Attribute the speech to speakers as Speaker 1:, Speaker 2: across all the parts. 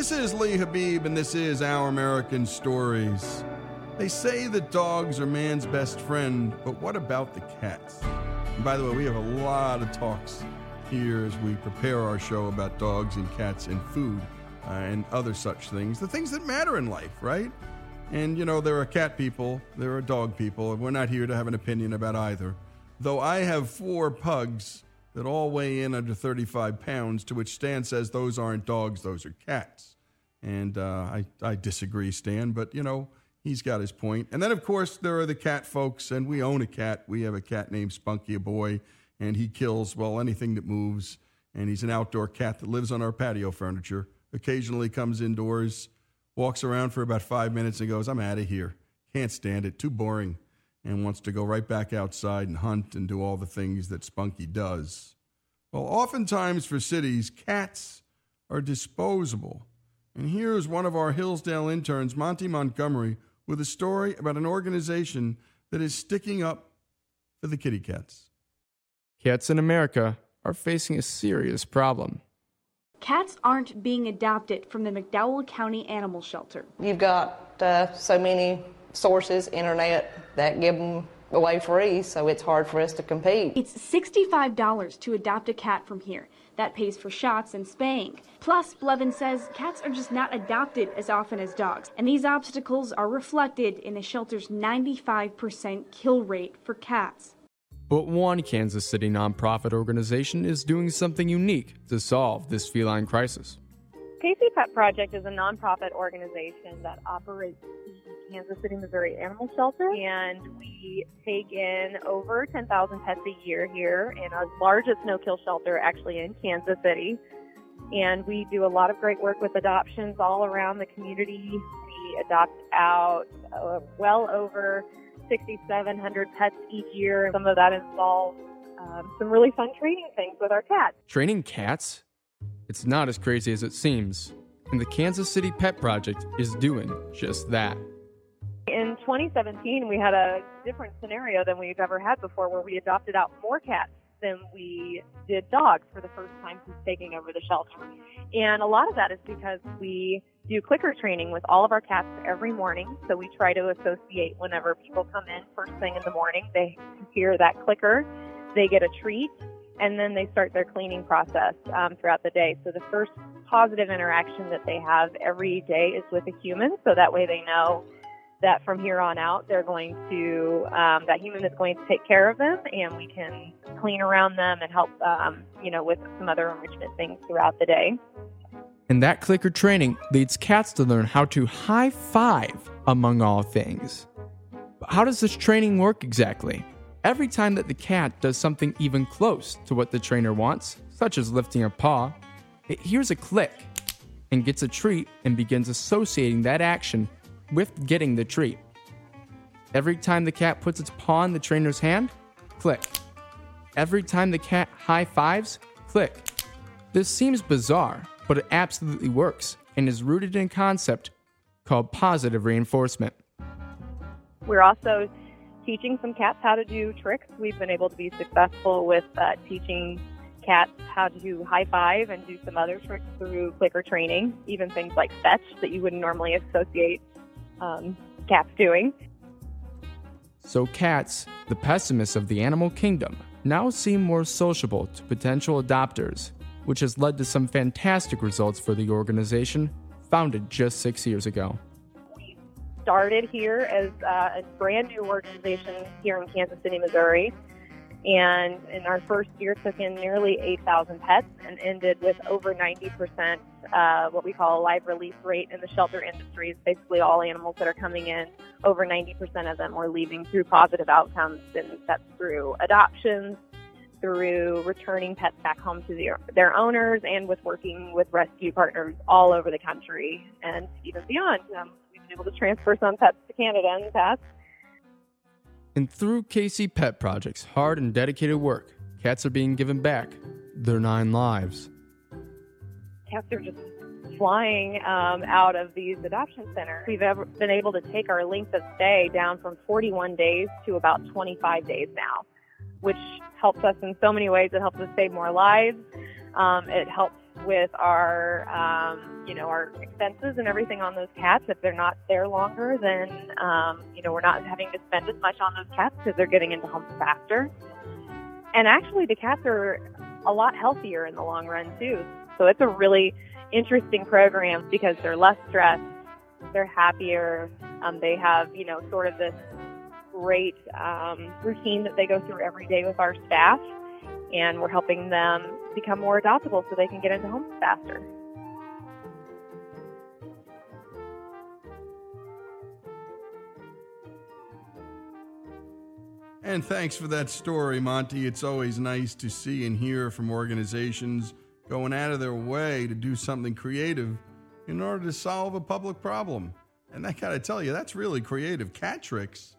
Speaker 1: This is Lee Habib, and this is Our American Stories. They say that dogs are man's best friend, but what about the cats? And by the way, we have a lot of talks here as we prepare our show about dogs and cats and food uh, and other such things. The things that matter in life, right? And you know, there are cat people, there are dog people, and we're not here to have an opinion about either. Though I have four pugs that all weigh in under 35 pounds, to which Stan says those aren't dogs, those are cats. And uh, I, I disagree, Stan, but you know, he's got his point. And then, of course, there are the cat folks, and we own a cat. We have a cat named Spunky, a boy, and he kills, well, anything that moves. And he's an outdoor cat that lives on our patio furniture, occasionally comes indoors, walks around for about five minutes, and goes, I'm out of here. Can't stand it, too boring, and wants to go right back outside and hunt and do all the things that Spunky does. Well, oftentimes for cities, cats are disposable. And here's one of our Hillsdale interns, Monty Montgomery, with a story about an organization that is sticking up for the kitty cats.
Speaker 2: Cats in America are facing a serious problem.
Speaker 3: Cats aren't being adopted from the McDowell County Animal Shelter.
Speaker 4: You've got uh, so many sources, internet, that give them away free, so it's hard for us to compete.
Speaker 3: It's $65 to adopt a cat from here. That pays for shots and spaying. Plus, Blevin says cats are just not adopted as often as dogs, and these obstacles are reflected in the shelter's 95% kill rate for cats.
Speaker 2: But one Kansas City nonprofit organization is doing something unique to solve this feline crisis.
Speaker 5: KC Pet Project is a nonprofit organization that operates the Kansas City, Missouri Animal Shelter, and we take in over 10,000 pets a year here in our largest no-kill shelter actually in Kansas City. And we do a lot of great work with adoptions all around the community. We adopt out uh, well over 6,700 pets each year. Some of that involves um, some really fun training things with our cats.
Speaker 2: Training cats? It's not as crazy as it seems, and the Kansas City Pet Project is doing just that.
Speaker 5: In 2017, we had a different scenario than we've ever had before where we adopted out more cats than we did dogs for the first time since taking over the shelter. And a lot of that is because we do clicker training with all of our cats every morning. So we try to associate whenever people come in first thing in the morning, they hear that clicker, they get a treat, and then they start their cleaning process um, throughout the day. So the first positive interaction that they have every day is with a human, so that way they know that from here on out they're going to um, that human is going to take care of them, and we can clean around them and help um, you know with some other enrichment things throughout the day.
Speaker 2: And that clicker training leads cats to learn how to high five among all things. But how does this training work exactly? Every time that the cat does something even close to what the trainer wants, such as lifting a paw, it hears a click and gets a treat and begins associating that action with getting the treat. Every time the cat puts its paw in the trainer's hand, click. Every time the cat high fives, click. This seems bizarre, but it absolutely works and is rooted in a concept called positive reinforcement.
Speaker 5: We're also teaching some cats how to do tricks. We've been able to be successful with uh, teaching cats how to do high five and do some other tricks through clicker training, even things like fetch that you wouldn't normally associate um, cats doing.
Speaker 2: So, cats, the pessimists of the animal kingdom, now seem more sociable to potential adopters, which has led to some fantastic results for the organization, founded just six years ago
Speaker 5: started here as uh, a brand new organization here in Kansas City, Missouri. And in our first year, took in nearly 8,000 pets and ended with over 90% uh, what we call a live release rate in the shelter industry. It's basically all animals that are coming in, over 90% of them are leaving through positive outcomes, and that's through adoptions, through returning pets back home to their, their owners, and with working with rescue partners all over the country and even beyond. Um, able to transfer some pets to Canada in the past.
Speaker 2: And through KC Pet Project's hard and dedicated work, cats are being given back their nine lives.
Speaker 5: Cats are just flying um, out of these adoption centers. We've ever been able to take our length of stay down from 41 days to about 25 days now, which helps us in so many ways. It helps us save more lives. Um, it helps with our, um, you know, our expenses and everything on those cats. If they're not there longer, then, um, you know, we're not having to spend as much on those cats because they're getting into homes faster. And actually, the cats are a lot healthier in the long run too. So it's a really interesting program because they're less stressed, they're happier, um, they have, you know, sort of this great um, routine that they go through every day with our staff, and we're helping them become more adoptable so they can get into homes faster.
Speaker 1: And thanks for that story, Monty. It's always nice to see and hear from organizations going out of their way to do something creative in order to solve a public problem. And I gotta tell you, that's really creative. Cat tricks.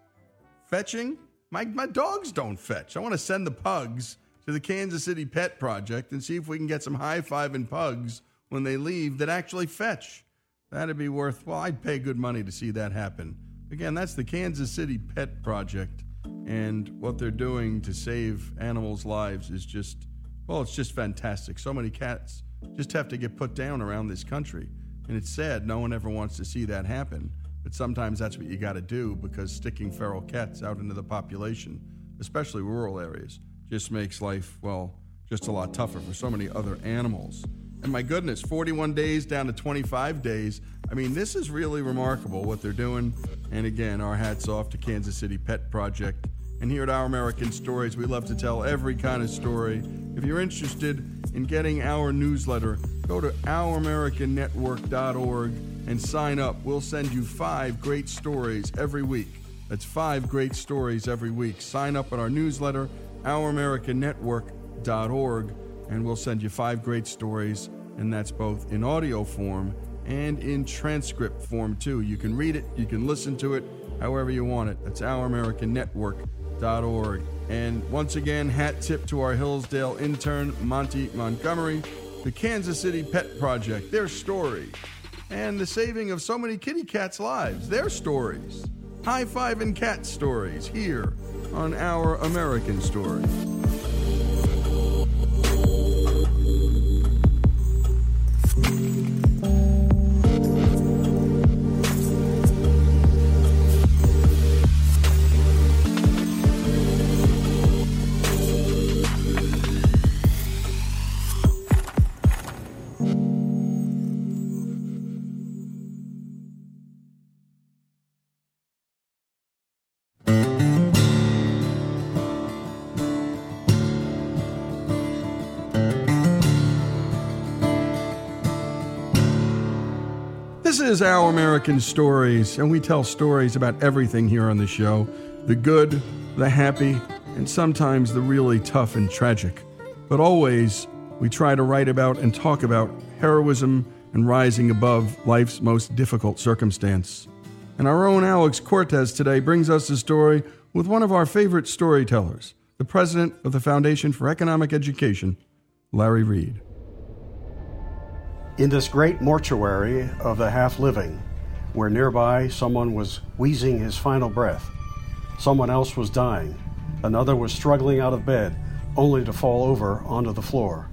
Speaker 1: Fetching? My, my dogs don't fetch. I wanna send the pugs to the Kansas City Pet Project and see if we can get some high fiving pugs when they leave that actually fetch. That'd be worth, well, I'd pay good money to see that happen. Again, that's the Kansas City Pet Project. And what they're doing to save animals' lives is just, well, it's just fantastic. So many cats just have to get put down around this country. And it's sad, no one ever wants to see that happen. But sometimes that's what you got to do because sticking feral cats out into the population, especially rural areas, just makes life, well, just a lot tougher for so many other animals. And my goodness, 41 days down to 25 days. I mean, this is really remarkable what they're doing. And again, our hats off to Kansas City Pet Project. And here at Our American Stories, we love to tell every kind of story. If you're interested in getting our newsletter, go to ouramericannetwork.org and sign up. We'll send you five great stories every week. That's five great stories every week. Sign up on our newsletter, ouramericannetwork.org, and we'll send you five great stories, and that's both in audio form and in transcript form too. You can read it, you can listen to it, however you want it. That's ouramericannetwork.org. And once again, hat tip to our Hillsdale intern, Monty Montgomery, the Kansas City Pet Project, their story, and the saving of so many kitty cats' lives, their stories. High five and cat stories here on Our American Story. Is Our American Stories, and we tell stories about everything here on the show the good, the happy, and sometimes the really tough and tragic. But always, we try to write about and talk about heroism and rising above life's most difficult circumstance. And our own Alex Cortez today brings us a story with one of our favorite storytellers, the president of the Foundation for Economic Education, Larry Reed.
Speaker 6: In this great mortuary of the half living, where nearby someone was wheezing his final breath, someone else was dying, another was struggling out of bed only to fall over onto the floor,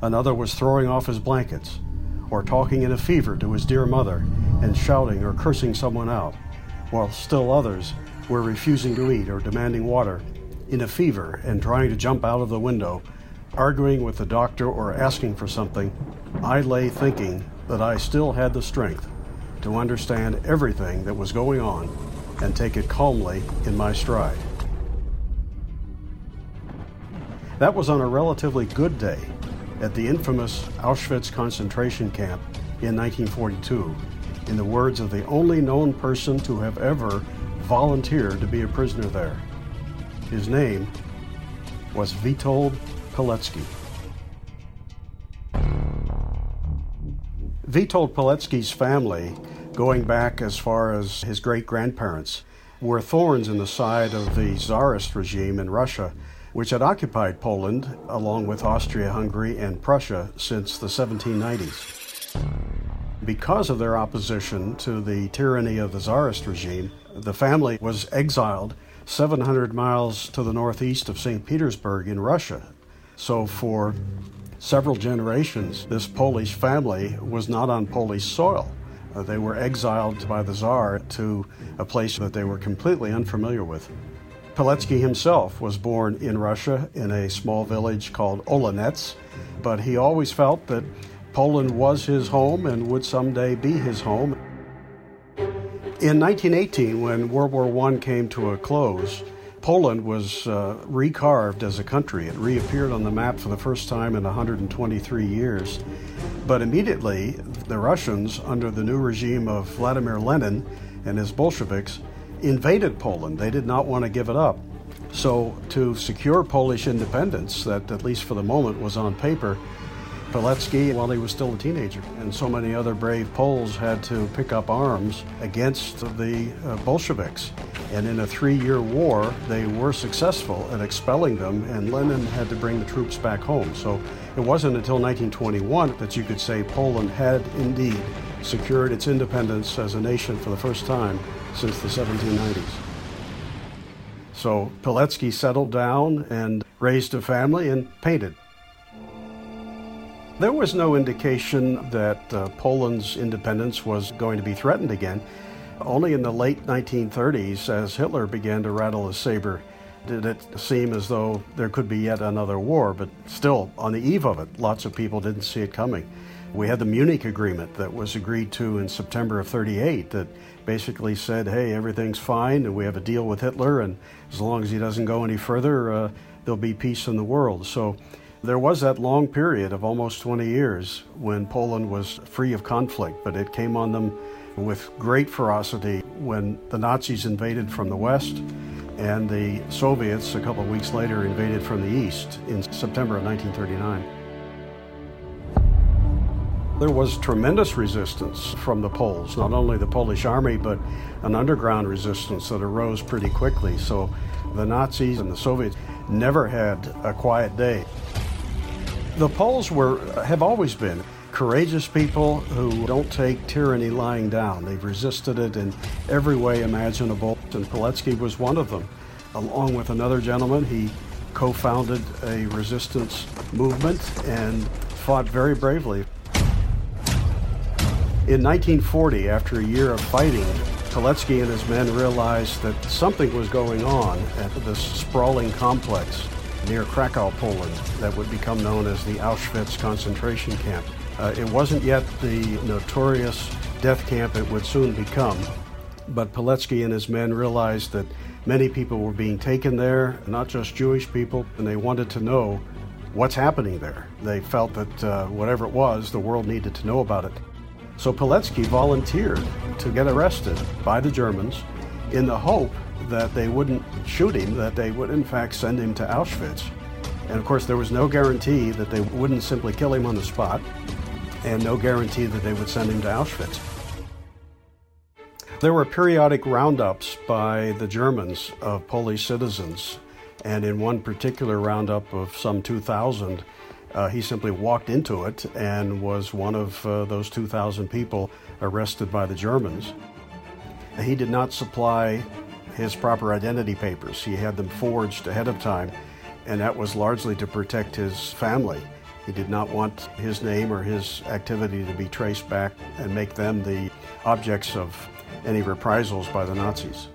Speaker 6: another was throwing off his blankets, or talking in a fever to his dear mother and shouting or cursing someone out, while still others were refusing to eat or demanding water in a fever and trying to jump out of the window, arguing with the doctor or asking for something, I lay thinking that I still had the strength to understand everything that was going on and take it calmly in my stride. That was on a relatively good day at the infamous Auschwitz concentration camp in 1942, in the words of the only known person to have ever volunteered to be a prisoner there. His name was Witold Pilecki. Witold Pilecki's family, going back as far as his great grandparents, were thorns in the side of the Tsarist regime in Russia, which had occupied Poland along with Austria Hungary and Prussia since the 1790s. Because of their opposition to the tyranny of the Tsarist regime, the family was exiled 700 miles to the northeast of St. Petersburg in Russia. So, for several generations, this Polish family was not on Polish soil. Uh, they were exiled by the Tsar to a place that they were completely unfamiliar with. Pilecki himself was born in Russia in a small village called Olenets, but he always felt that Poland was his home and would someday be his home. In 1918, when World War I came to a close, Poland was uh, recarved as a country. It reappeared on the map for the first time in 123 years. But immediately, the Russians, under the new regime of Vladimir Lenin and his Bolsheviks, invaded Poland. They did not want to give it up. So, to secure Polish independence, that at least for the moment was on paper, Pilecki while he was still a teenager. And so many other brave Poles had to pick up arms against the uh, Bolsheviks. And in a three year war, they were successful at expelling them, and Lenin had to bring the troops back home. So it wasn't until 1921 that you could say Poland had indeed secured its independence as a nation for the first time since the 1790s. So Pilecki settled down and raised a family and painted. There was no indication that uh, Poland's independence was going to be threatened again. Only in the late 1930s, as Hitler began to rattle his saber, did it seem as though there could be yet another war. But still, on the eve of it, lots of people didn't see it coming. We had the Munich Agreement that was agreed to in September of 38 that basically said, hey, everything's fine and we have a deal with Hitler, and as long as he doesn't go any further, uh, there'll be peace in the world. So there was that long period of almost 20 years when Poland was free of conflict, but it came on them with great ferocity when the Nazis invaded from the west and the Soviets a couple of weeks later invaded from the east in September of 1939. There was tremendous resistance from the Poles, not only the Polish army, but an underground resistance that arose pretty quickly. So the Nazis and the Soviets never had a quiet day. The Poles were have always been courageous people who don't take tyranny lying down. They've resisted it in every way imaginable, and Pilecki was one of them. Along with another gentleman, he co-founded a resistance movement and fought very bravely. In 1940, after a year of fighting, Pilecki and his men realized that something was going on at this sprawling complex near Krakow, Poland, that would become known as the Auschwitz concentration camp. Uh, it wasn't yet the notorious death camp it would soon become, but Pilecki and his men realized that many people were being taken there, not just Jewish people, and they wanted to know what's happening there. They felt that uh, whatever it was, the world needed to know about it. So Pilecki volunteered to get arrested by the Germans in the hope that they wouldn't shoot him, that they would in fact send him to Auschwitz. And of course, there was no guarantee that they wouldn't simply kill him on the spot, and no guarantee that they would send him to Auschwitz. There were periodic roundups by the Germans of Polish citizens, and in one particular roundup of some 2,000, uh, he simply walked into it and was one of uh, those 2,000 people arrested by the Germans. He did not supply his proper identity papers. He had them forged ahead of time, and that was largely to protect his family. He did not want his name or his activity to be traced back and make them the objects of any reprisals by the Nazis.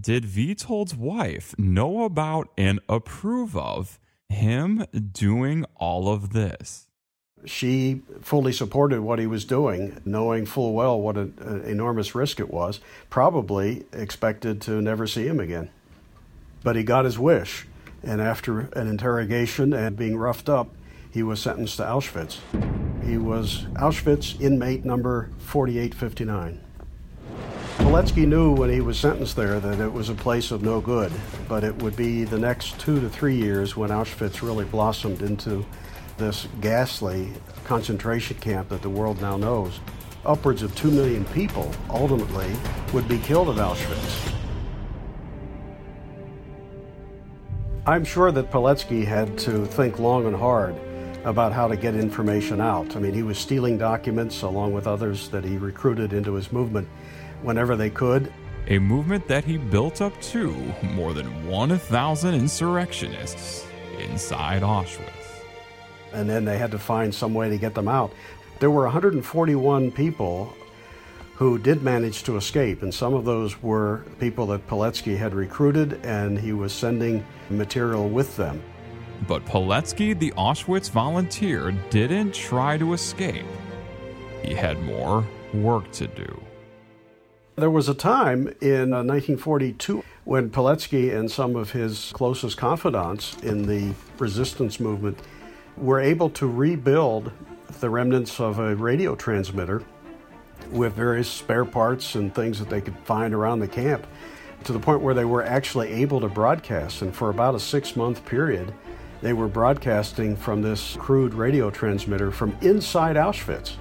Speaker 7: Did Witold's wife know about and approve of him doing all of this?
Speaker 6: she fully supported what he was doing, knowing full well what an, an, enormous risk it was, probably expected to never see him again. But he got his wish, and after an interrogation and being roughed up, he was sentenced to Auschwitz. He was Auschwitz inmate number 4859. Pilecki knew when he was sentenced there that it was a place of no good, but it would be the next two to three years when Auschwitz really blossomed into this ghastly concentration camp that the world now knows. Upwards of 2 million people ultimately would be killed at Auschwitz. I'm sure that Pilecki had to think long and hard about how to get information out. I mean, he was stealing documents along with others that he recruited into his movement whenever they could.
Speaker 7: A movement that he built up to more than 1,000 insurrectionists inside Auschwitz.
Speaker 6: and then they had to find some way to get them out. There were 141 people who did manage to escape, and some of those were people that Pilecki had recruited, and he was sending material with them.
Speaker 7: But Pilecki, the Auschwitz volunteer, didn't try to escape. He had more work to do.
Speaker 6: There was a time in 1942 uh, when Pilecki and some of his closest confidants in the resistance movement were able to rebuild the remnants of a radio transmitter with various spare parts and things that they could find around the camp to the point where they were actually able to broadcast. And for about a six month period, they were broadcasting from this crude radio transmitter from inside Auschwitz.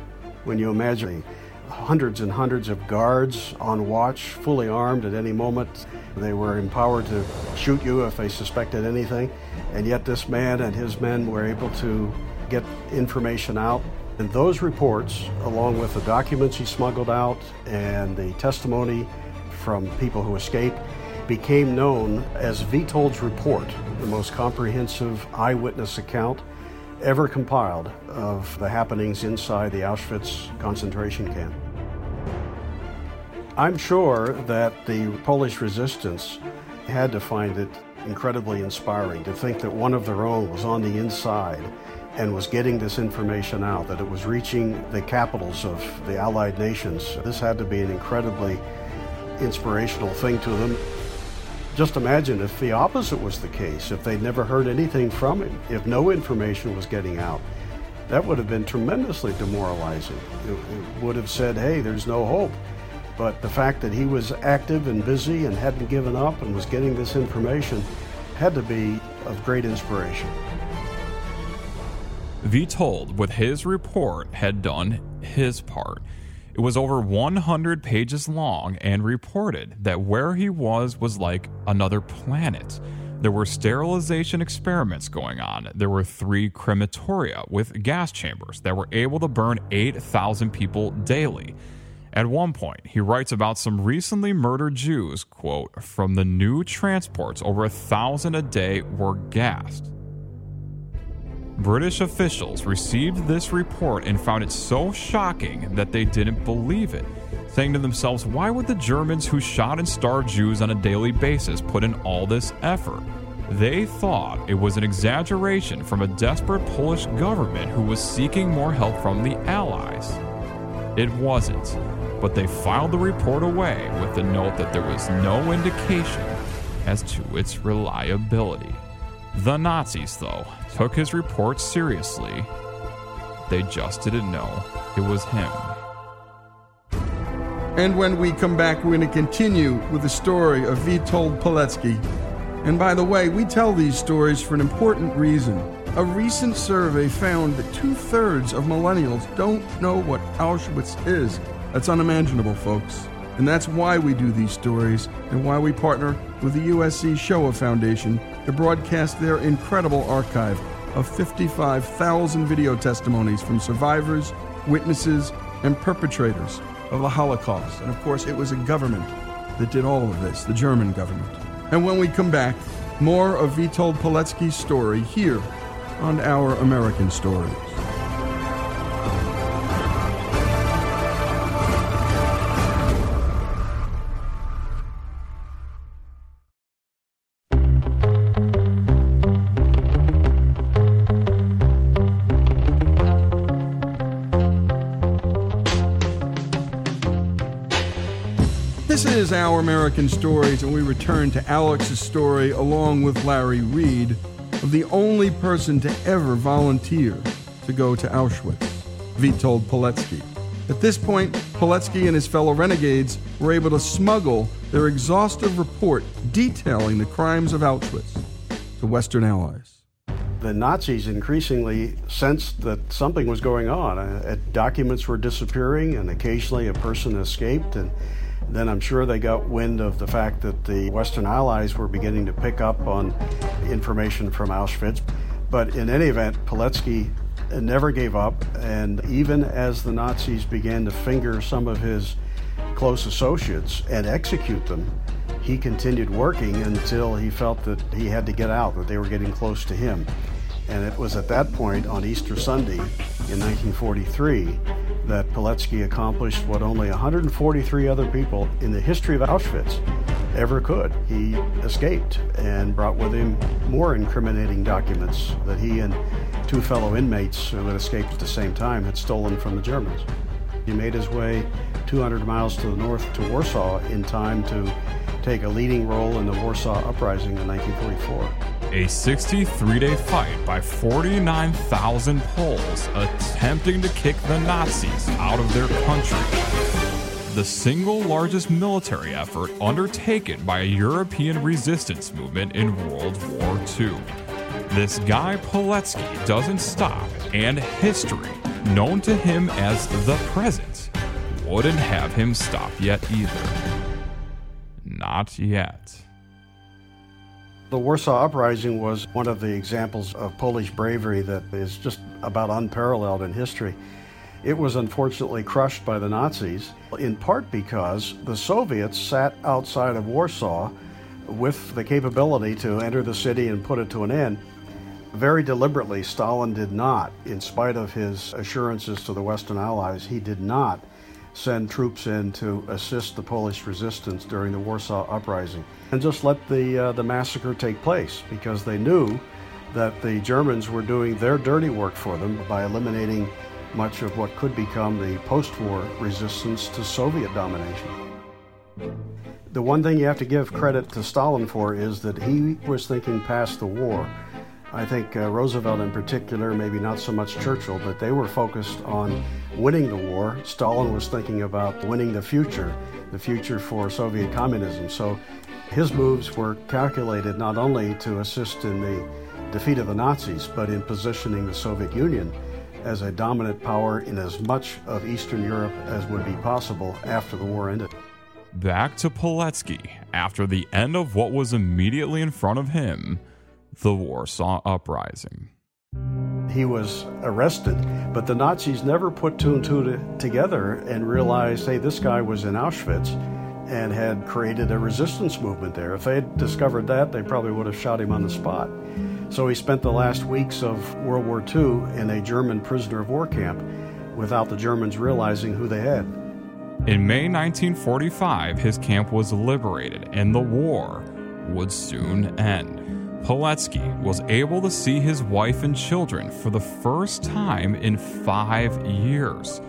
Speaker 6: When you imagine hundreds and hundreds of guards on watch, fully armed at any moment, they were empowered to shoot you if they suspected anything. And yet, this man and his men were able to get information out and those reports, along with the documents he smuggled out and the testimony from people who escaped, became known as Witold's Report, the most comprehensive eyewitness account ever compiled of the happenings inside the Auschwitz concentration camp. I'm sure that the Polish resistance had to find it incredibly inspiring to think that one of their own was on the inside and was getting this information out, that it was reaching the capitals of the Allied nations. This had to be an incredibly inspirational thing to them. Just imagine if the opposite was the case, if they'd never heard anything from him, if no information was getting out. That would have been tremendously demoralizing. It, it would have said, hey, there's no hope. But the fact that he was active and busy and hadn't given up and was getting this information had to be of great inspiration.
Speaker 7: Witold, with his report, had done his part. It was over 100 pages long and reported that where he was was like another planet. There were sterilization experiments going on. There were three crematoria with gas chambers that were able to burn 8,000 people daily. At one point, he writes about some recently murdered Jews, quote, from the new transports, over a thousand a day were gassed. British officials received this report and found it so shocking that they didn't believe it, saying to themselves, why would the Germans who shot and starved Jews on a daily basis put in all this effort? They thought it was an exaggeration from a desperate Polish government who was seeking more help from the Allies. It wasn't, but they filed the report away with the note that there was no indication as to its reliability. The Nazis, though, took his report seriously. They just didn't know it was him.
Speaker 1: And when we come back, we're going to continue with the story of Witold Pilecki. And by the way, we tell these stories for an important reason. A recent survey found that two thirds of millennials don't know what Auschwitz is. That's unimaginable, folks. And that's why we do these stories and why we partner with the USC Shoah Foundation to broadcast their incredible archive of 55,000 video testimonies from survivors, witnesses, and perpetrators of the Holocaust. And of course, it was a government that did all of this, the German government. And when we come back, more of Witold Pilecki's story here on Our American Stories. Our American Stories, and we return to Alex's story along with Larry Reed of the only person to ever volunteer to go to Auschwitz, Witold Pilecki. At this point, Pilecki and his fellow renegades were able to smuggle their exhaustive report detailing the crimes of Auschwitz to Western allies.
Speaker 6: The Nazis increasingly sensed that something was going on. Uh, documents were disappearing, and occasionally a person escaped, and then I'm sure they got wind of the fact that the Western Allies were beginning to pick up on information from Auschwitz. But in any event, Pilecki never gave up, and even as the Nazis began to finger some of his close associates and execute them, he continued working until he felt that he had to get out, that they were getting close to him. And it was at that point on Easter Sunday in 1943 that Pilecki accomplished what only 143 other people in the history of Auschwitz ever could. He escaped and brought with him more incriminating documents that he and two fellow inmates who had escaped at the same time had stolen from the Germans. He made his way 200 miles to the north to Warsaw in time to take a leading role in the Warsaw Uprising in 1944.
Speaker 7: A 63 day fight by 49,000 Poles attempting to kick the Nazis out of their country. The single largest military effort undertaken by a European resistance movement in World War II. This guy Pilecki doesn't stop, and history, known to him as the present, wouldn't have him stop yet either. Not yet.
Speaker 6: The Warsaw Uprising was one of the examples of Polish bravery that is just about unparalleled in history. It was unfortunately crushed by the Nazis, in part because the Soviets sat outside of Warsaw with the capability to enter the city and put it to an end. Very deliberately, Stalin did not, in spite of his assurances to the Western Allies, he did not send troops in to assist the Polish resistance during the Warsaw Uprising and just let the, uh, the massacre take place because they knew that the Germans were doing their dirty work for them by eliminating much of what could become the post war resistance to Soviet domination. The one thing you have to give credit to Stalin for is that he was thinking past the war. I think uh, Roosevelt, in particular, maybe not so much Churchill, but they were focused on winning the war. Stalin was thinking about winning the future, the future for Soviet communism. So his moves were calculated not only to assist in the defeat of the Nazis, but in positioning the Soviet Union as a dominant power in as much of Eastern Europe as would be possible after the war ended.
Speaker 7: Back to Pilecki after the end of what was immediately in front of him the Warsaw Uprising.
Speaker 6: He was arrested, but the Nazis never put two and two to, together and realized, hey, this guy was in Auschwitz and had created a resistance movement there. If they had discovered that, they probably would have shot him on the spot. So he spent the last weeks of World War II in a German prisoner of war camp without the Germans realizing who they had.
Speaker 7: In May 1945, his camp was liberated and the war would soon end. Pilecki was able to see his wife and children for the first time in five years.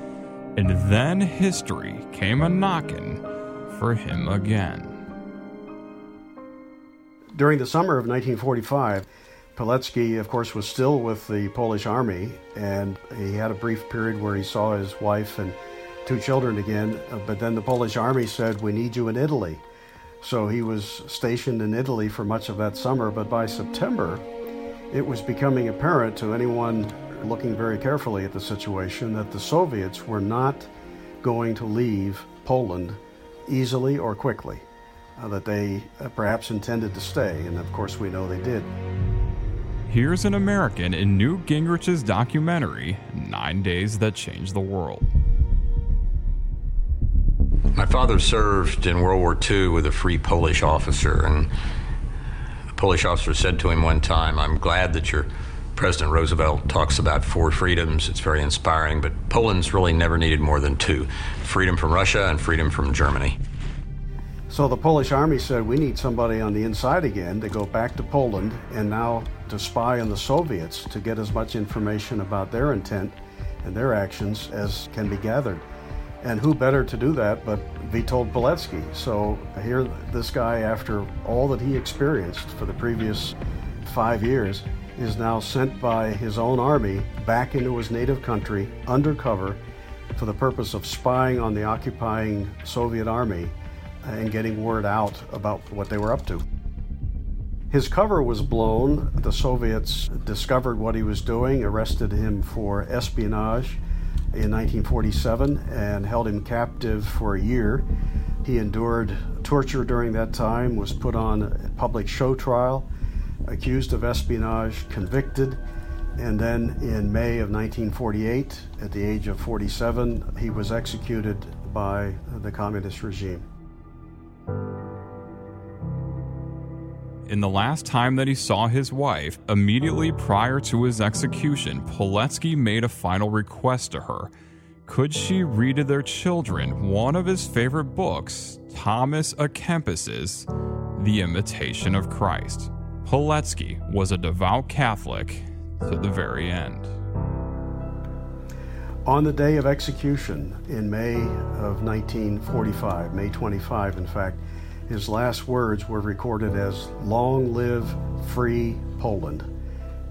Speaker 7: And then history came a knocking for him again.
Speaker 6: During the summer of 1945, Pilecki, of course, was still with the Polish army, and he had a brief period where he saw his wife and two children again. But then the Polish army said, We need you in Italy. So he was stationed in Italy for much of that summer, but by September, it was becoming apparent to anyone looking very carefully at the situation that the Soviets were not going to leave Poland easily or quickly, uh, that they uh, perhaps intended to stay, and of course we know they did.
Speaker 7: Here's an American in Newt Gingrich's documentary, Nine Days That Changed the World.
Speaker 8: My father served in World War II with a free Polish officer, and the Polish officer said to him one time, I'm glad that your President Roosevelt talks about four freedoms. It's very inspiring, but Poland's really never needed more than two freedom from Russia and freedom from Germany.
Speaker 6: So the Polish army said, We need somebody on the inside again to go back to Poland and now to spy on the Soviets to get as much information about their intent and their actions as can be gathered. And who better to do that but Witold Pilecki? So here, this guy, after all that he experienced for the previous five years, is now sent by his own army back into his native country undercover for the purpose of spying on the occupying Soviet army and getting word out about what they were up to. His cover was blown. The Soviets discovered what he was doing, arrested him for espionage in 1947 and held him captive for a year. He endured torture during that time, was put on a public show trial, accused of espionage, convicted, and then in May of 1948, at the age of 47, he was executed by the communist regime.
Speaker 7: In the last time that he saw his wife, immediately prior to his execution, Pilecki made a final request to her. Could she read to their children one of his favorite books, Thomas à Kempis's The Imitation of Christ? Pilecki was a devout Catholic to the very end.
Speaker 6: On the day of execution in May of 1945, May 25, in fact, his last words were recorded as Long live free Poland.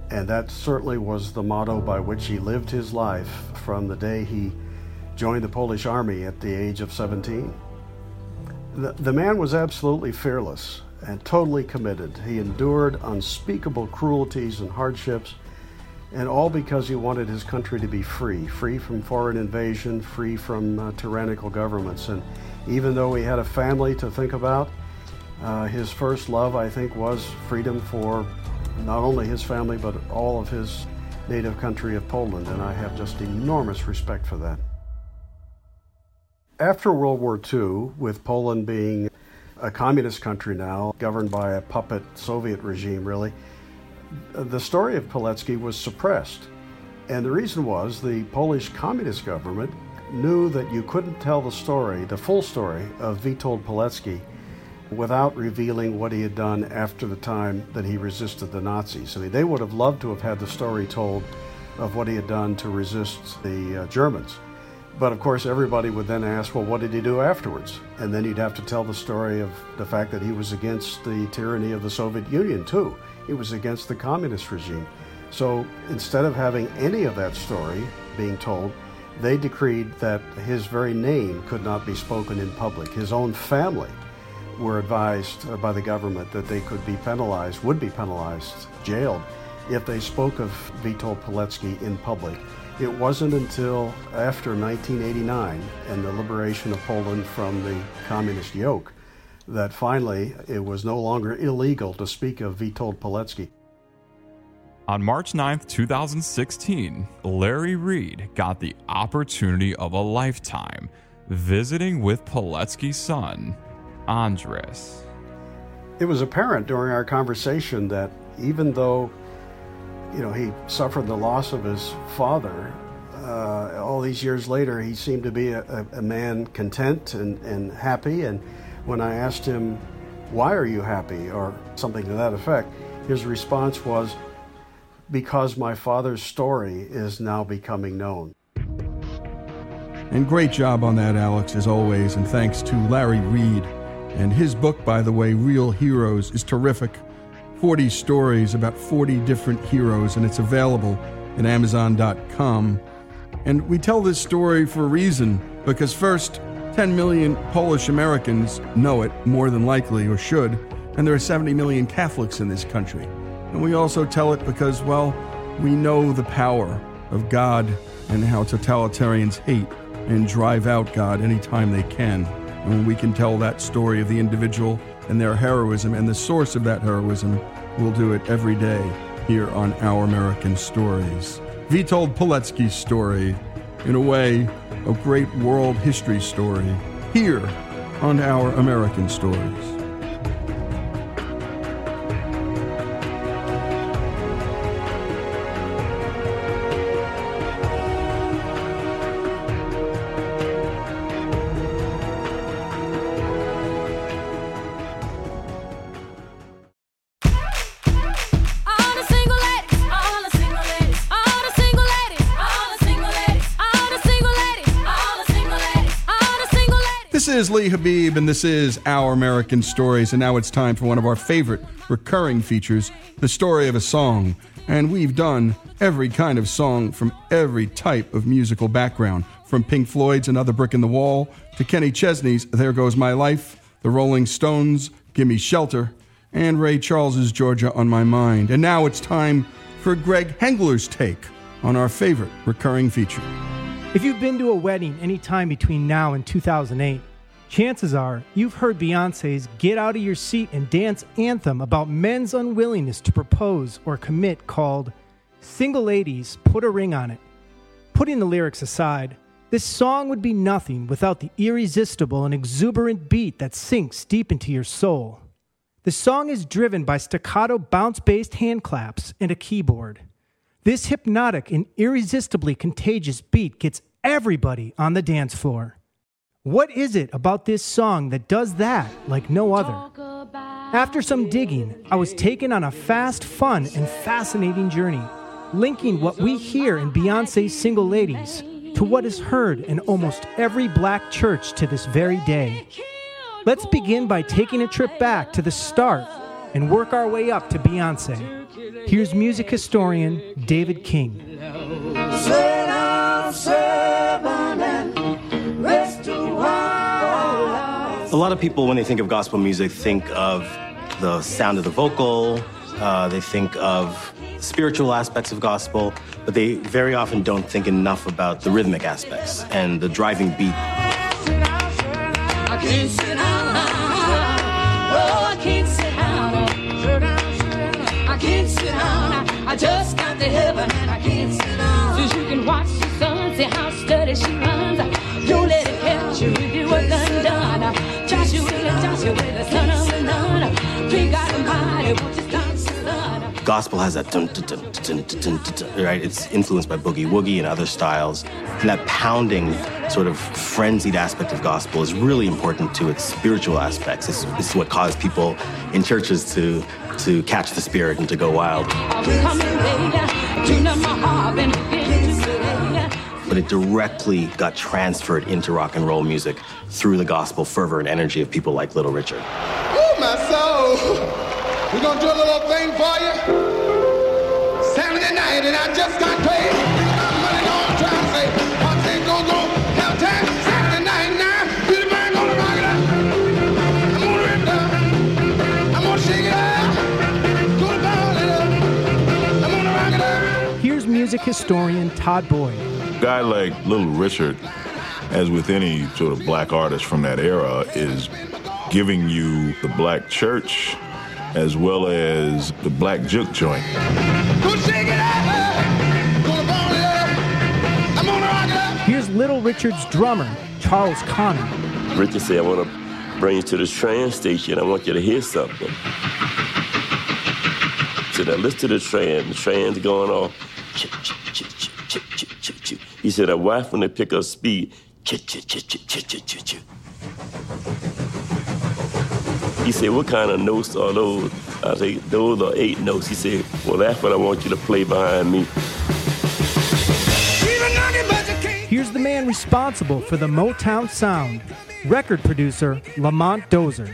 Speaker 6: And that certainly was the motto by which he lived his life from the day he joined the Polish army at the age of 17. The, the man was absolutely fearless and totally committed. He endured unspeakable cruelties and hardships and all because he wanted his country to be free, free from foreign invasion, free from uh, tyrannical governments. And even though he had a family to think about, uh, his first love, I think, was freedom for not only his family, but all of his native country of Poland. And I have just enormous respect for that. After World War II, with Poland being a communist country now, governed by a puppet Soviet regime, really, the story of Pilecki was suppressed. And the reason was the Polish communist government knew that you couldn't tell the story, the full story of Witold Pilecki without revealing what he had done after the time that he resisted the Nazis. I mean, they would have loved to have had the story told of what he had done to resist the uh, Germans. But of course, everybody would then ask, well, what did he do afterwards? And then he'd have to tell the story of the fact that he was against the tyranny of the Soviet Union, too. It was against the communist regime. So instead of having any of that story being told, they decreed that his very name could not be spoken in public. His own family were advised by the government that they could be penalized, would be penalized, jailed, if they spoke of Witold Pilecki in public. It wasn't until after 1989 and the liberation of Poland from the communist yoke that finally it was no longer illegal to speak of Witold Pilecki.
Speaker 7: On March 9, 2016, Larry Reed got the opportunity of a lifetime visiting with Pilecki's son, Andres.
Speaker 6: It was apparent during our conversation that even though you know he suffered the loss of his father, uh, all these years later he seemed to be a, a man content and, and happy and when I asked him, Why are you happy? or something to that effect, his response was, Because my father's story is now becoming known.
Speaker 1: And great job on that, Alex, as always. And thanks to Larry Reed. And his book, by the way, Real Heroes, is terrific. 40 stories about 40 different heroes, and it's available at Amazon.com. And we tell this story for a reason because, first, 10 million Polish Americans know it more than likely or should, and there are 70 million Catholics in this country. And we also tell it because, well, we know the power of God and how totalitarians hate and drive out God anytime they can. And when we can tell that story of the individual and their heroism and the source of that heroism, we'll do it every day here on Our American Stories. Witold Pilecki's story, in a way, a great world history story here on Our American Stories. Habib, and this is Our American Stories. And now it's time for one of our favorite recurring features the story of a song. And we've done every kind of song from every type of musical background, from Pink Floyd's Another Brick in the Wall to Kenny Chesney's There Goes My Life, the Rolling Stones' Gimme Shelter, and Ray Charles's Georgia on My Mind. And now it's time for Greg Hengler's take on our favorite recurring feature.
Speaker 9: If you've been to a wedding any time between now and 2008, chances are you've heard Beyonce's Get Out of Your Seat and Dance anthem about men's unwillingness to propose or commit called Single Ladies Put a Ring on It. Putting the lyrics aside, this song would be nothing without the irresistible and exuberant beat that sinks deep into your soul. The song is driven by staccato bounce based hand claps and a keyboard. This hypnotic and irresistibly contagious beat gets everybody on the dance floor. What is it about this song that does that like no other? After some digging, I was taken on a fast, fun, and fascinating journey, linking what we hear in Beyonce's Single Ladies to what is heard in almost every black church to this very day. Let's begin by taking a trip back to the start and work our way up to Beyonce. Here's music historian David King.
Speaker 10: A lot of people, when they think of gospel music, think of the sound of the vocal, uh, they think of spiritual aspects of gospel, but they very often don't think enough about the rhythmic aspects and the driving beat.
Speaker 11: Watch the sun, see how steady she runs. Don't let it catch you if you done.
Speaker 10: Gospel has that dun, dun, dun, right. It's influenced by boogie woogie and other styles, and that pounding, sort of frenzied aspect of gospel is really important to its spiritual aspects. It's, it's what caused people in churches to to catch the spirit and to go wild but it directly got transferred into rock and roll music through the gospel fervor and energy of people like Little Richard.
Speaker 12: Oh, my soul! We're gonna do a little thing for you. Saturday night, and I just got paid.
Speaker 9: music historian Todd Boyd
Speaker 13: a guy like Little Richard, as with any sort of black artist from that era, is giving you the black church as well as the black juke joint.
Speaker 12: Gonna shake it out. Gonna ball it up. I'm gonna rock it out.
Speaker 9: Here's Little Richard's drummer, Charles Connor.
Speaker 14: Richard said, I want to bring you to this train station. I want you to hear something. So now listen to the train. The train's going off. He said, a wife when they pick up speed. Chip, chip, chip, chip, chip, chip, chip, chip. He said, what kind of notes are those? I said, those are eight notes. He said, well, that's what I want you to play behind me.
Speaker 9: Here's the man responsible for the Motown sound, record producer Lamont Dozier.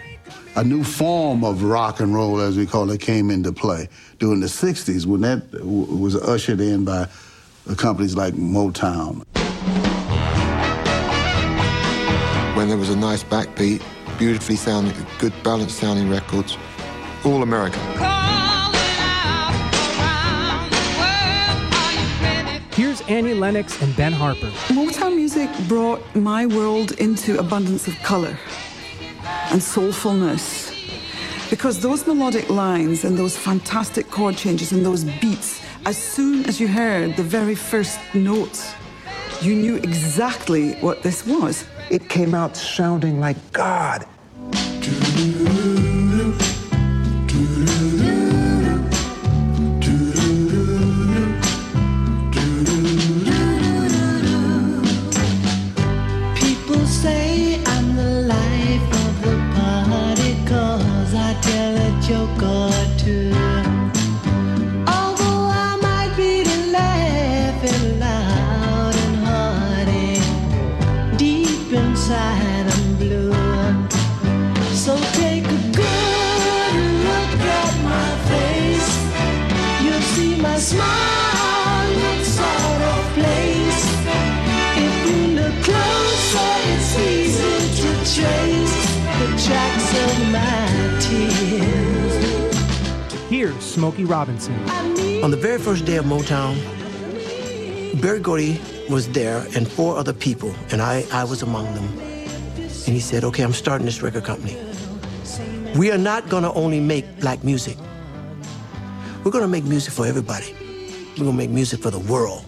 Speaker 15: a new form of rock and roll, as we call it, came into play during the 60s when that was ushered in by companies like Motown.
Speaker 16: when there was a nice backbeat, beautifully sounding, good balanced sounding records, all American.
Speaker 9: Here's Annie Lennox and Ben Harper.
Speaker 17: Motown music brought my world into abundance of color and soulfulness. Because those melodic lines and those fantastic chord changes and those beats, as soon as you heard the very first notes, you knew exactly what this was.
Speaker 18: It came out sounding like God.
Speaker 9: Smokey Robinson.
Speaker 18: On the very first day of Motown, Berry Gordy was there and four other people, and I, I was among them. And he said, Okay, I'm starting this record company. We are not gonna only make black music. We're gonna make music for everybody. We're gonna make music for the world.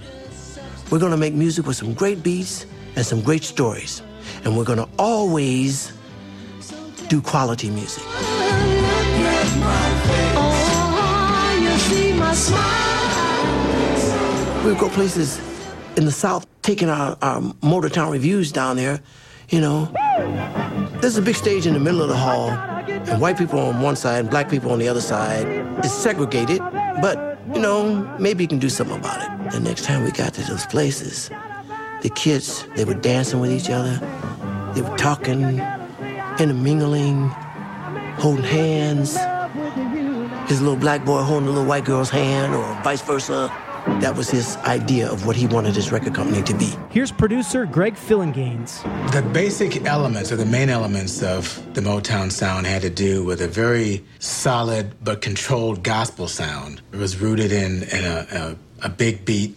Speaker 18: We're gonna make music with some great beats and some great stories. And we're gonna always do quality music. We would go places in the South, taking our, our Motortown Revues down there, you know. There's a big stage in the middle of the hall, and white people on one side and black people on the other side. It's segregated, but, you know, maybe you can do something about it. The next time we got to those places, the kids, they were dancing with each other. They were talking, intermingling, holding hands. His little black boy holding a little white girl's hand, or vice versa. That was his idea of what he wanted his record company to be.
Speaker 9: Here's producer Greg Phillinganes.
Speaker 19: The basic elements, or the main elements of the Motown sound, had to do with a very solid but controlled gospel sound. It was rooted in, in a, a, a big beat,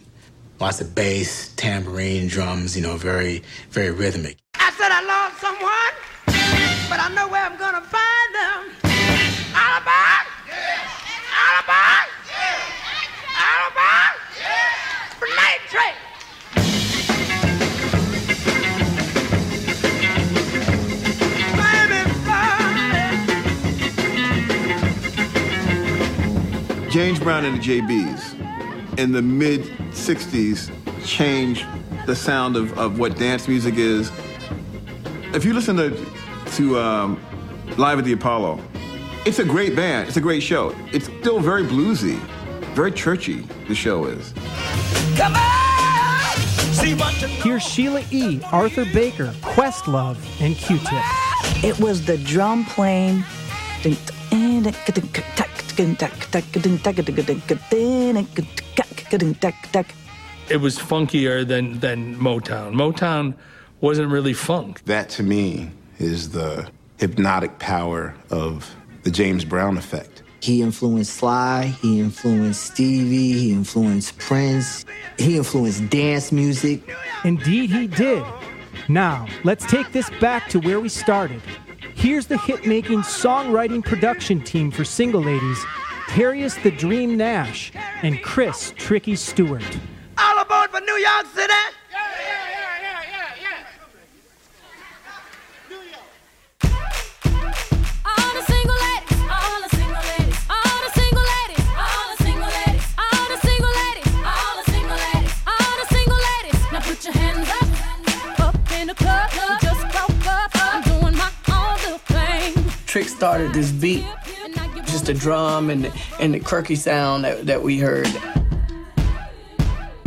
Speaker 19: lots of bass, tambourine, drums, you know, very, very rhythmic.
Speaker 11: I said I love someone, but I know where I'm gonna find
Speaker 20: James Brown and the JBs in the mid 60s changed the sound of, of what dance music is. If you listen to, to um, Live at the Apollo, it's a great band, it's a great show. It's still very bluesy, very churchy, the show is.
Speaker 11: Come on! See what you
Speaker 9: Here's Sheila E., Arthur Baker, Questlove, and Q-Tip.
Speaker 21: It was the drum playing.
Speaker 22: It was funkier than, than Motown. Motown wasn't really funk.
Speaker 23: That to me is the hypnotic power of the James Brown effect.
Speaker 18: He influenced Sly, he influenced Stevie, he influenced Prince, he influenced dance music.
Speaker 9: Indeed, he did. Now, let's take this back to where we started. Here's the hit making songwriting production team for Single Ladies Terius the Dream Nash and Chris Tricky Stewart.
Speaker 11: All aboard for New York City.
Speaker 18: Trick started this beat, just a drum and and the quirky sound that, that we heard.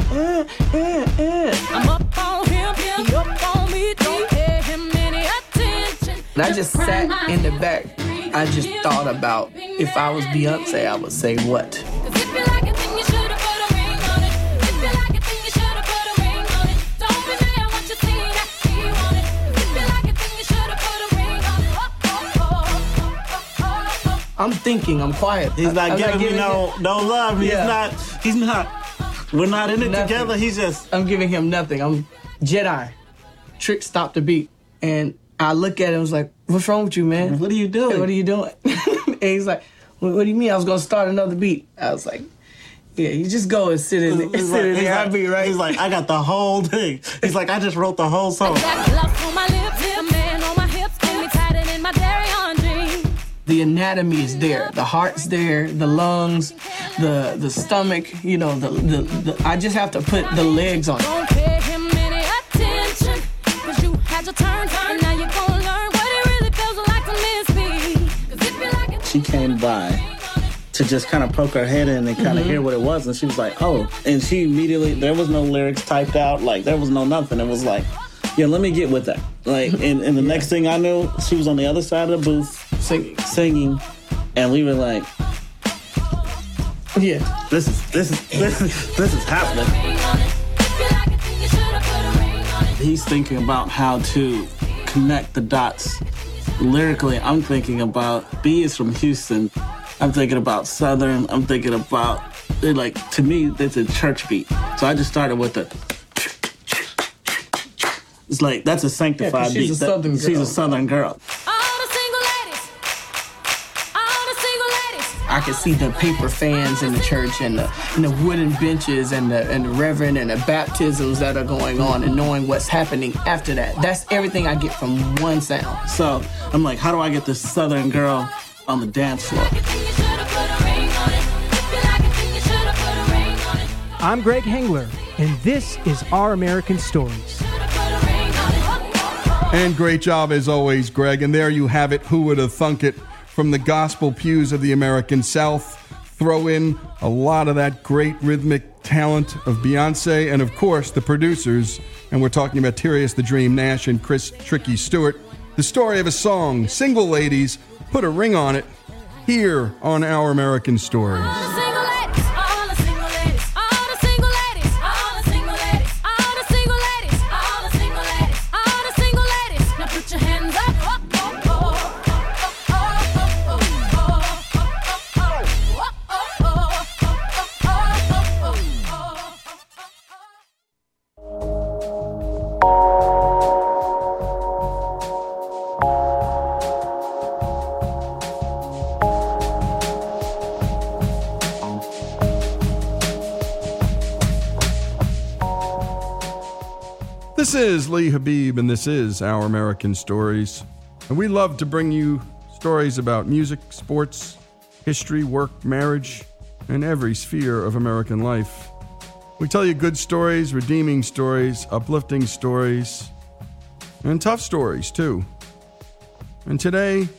Speaker 11: I'm up on him, he up on me, don't pay him any attention.
Speaker 18: And I just sat in the back. I just thought about if I was Beyonce, I would say what. I'm thinking, I'm quiet.
Speaker 24: He's not
Speaker 18: I'm
Speaker 24: giving me no
Speaker 18: him-
Speaker 24: no love. He's
Speaker 18: Yeah.
Speaker 24: not. He's not. We're not in it
Speaker 18: Nothing.
Speaker 24: together. He's just.
Speaker 18: I'm giving him nothing. I'm Jedi. Trick stopped the beat, and I look at him. I was like, "What's wrong with you, man?
Speaker 24: What are you doing?
Speaker 18: what are you doing?" and he's like, what, "What do you mean? I was gonna start another beat." I was like, "Yeah, you just go and sit in,
Speaker 24: He's
Speaker 18: sit
Speaker 24: like,
Speaker 18: in
Speaker 24: he's like-
Speaker 18: right."
Speaker 24: He's like, I got the whole thing. He's like, I just wrote the whole song.
Speaker 18: The anatomy is there. The heart's there. The lungs, the the stomach. You know, the the, the I just have to put the legs on. it.
Speaker 11: Don't pay him any attention, cause you had your turn, and now you're gonna learn what it really feels like to miss me. 'Cause if you like it,
Speaker 24: She came by to just kind of poke her head in and kind of
Speaker 18: Mhm.
Speaker 24: hear what it was, and she was like, "Oh!" And she immediately there was no lyrics typed out, like there was no nothing. It was like, "Yeah, let me get with that." Like, and, and the next thing I knew, she was on the other side of the booth
Speaker 18: singing,
Speaker 24: singing, and we were like,
Speaker 18: "Yeah,
Speaker 24: this is this is this is this is happening." He's thinking about how to connect the dots lyrically. I'm thinking about B is from Houston. I'm thinking about Southern. I'm thinking about like to me it's a church beat. So I just started with the. It's like that's a sanctified
Speaker 18: she's
Speaker 24: beat.
Speaker 18: a
Speaker 24: That- She's a Southern girl.
Speaker 18: I could see the paper fans in the church and the, and the wooden benches and the, and the reverend and the baptisms that are going on and knowing what's happening after that. That's everything I get from one sound.
Speaker 24: So I'm like, how do I get this Southern girl on the dance floor?
Speaker 9: I'm Greg Hengler, and this is Our American Stories.
Speaker 1: And great job as always, Greg. And there you have it. Who would have thunk it? From the gospel pews of the American South, throw in a lot of that great rhythmic talent of Beyonce, and of course the producers. And we're talking about Terius the Dream Nash and Chris Tricky Stewart. The story of a song, Single Ladies, put a ring on it, here on Our American Stories. Is Lee Habeeb, and this is Our American Stories. And we love to bring you stories about music, sports, history, work, marriage, and every sphere of American life. We tell you good stories, redeeming stories, uplifting stories, and tough stories, too. And today,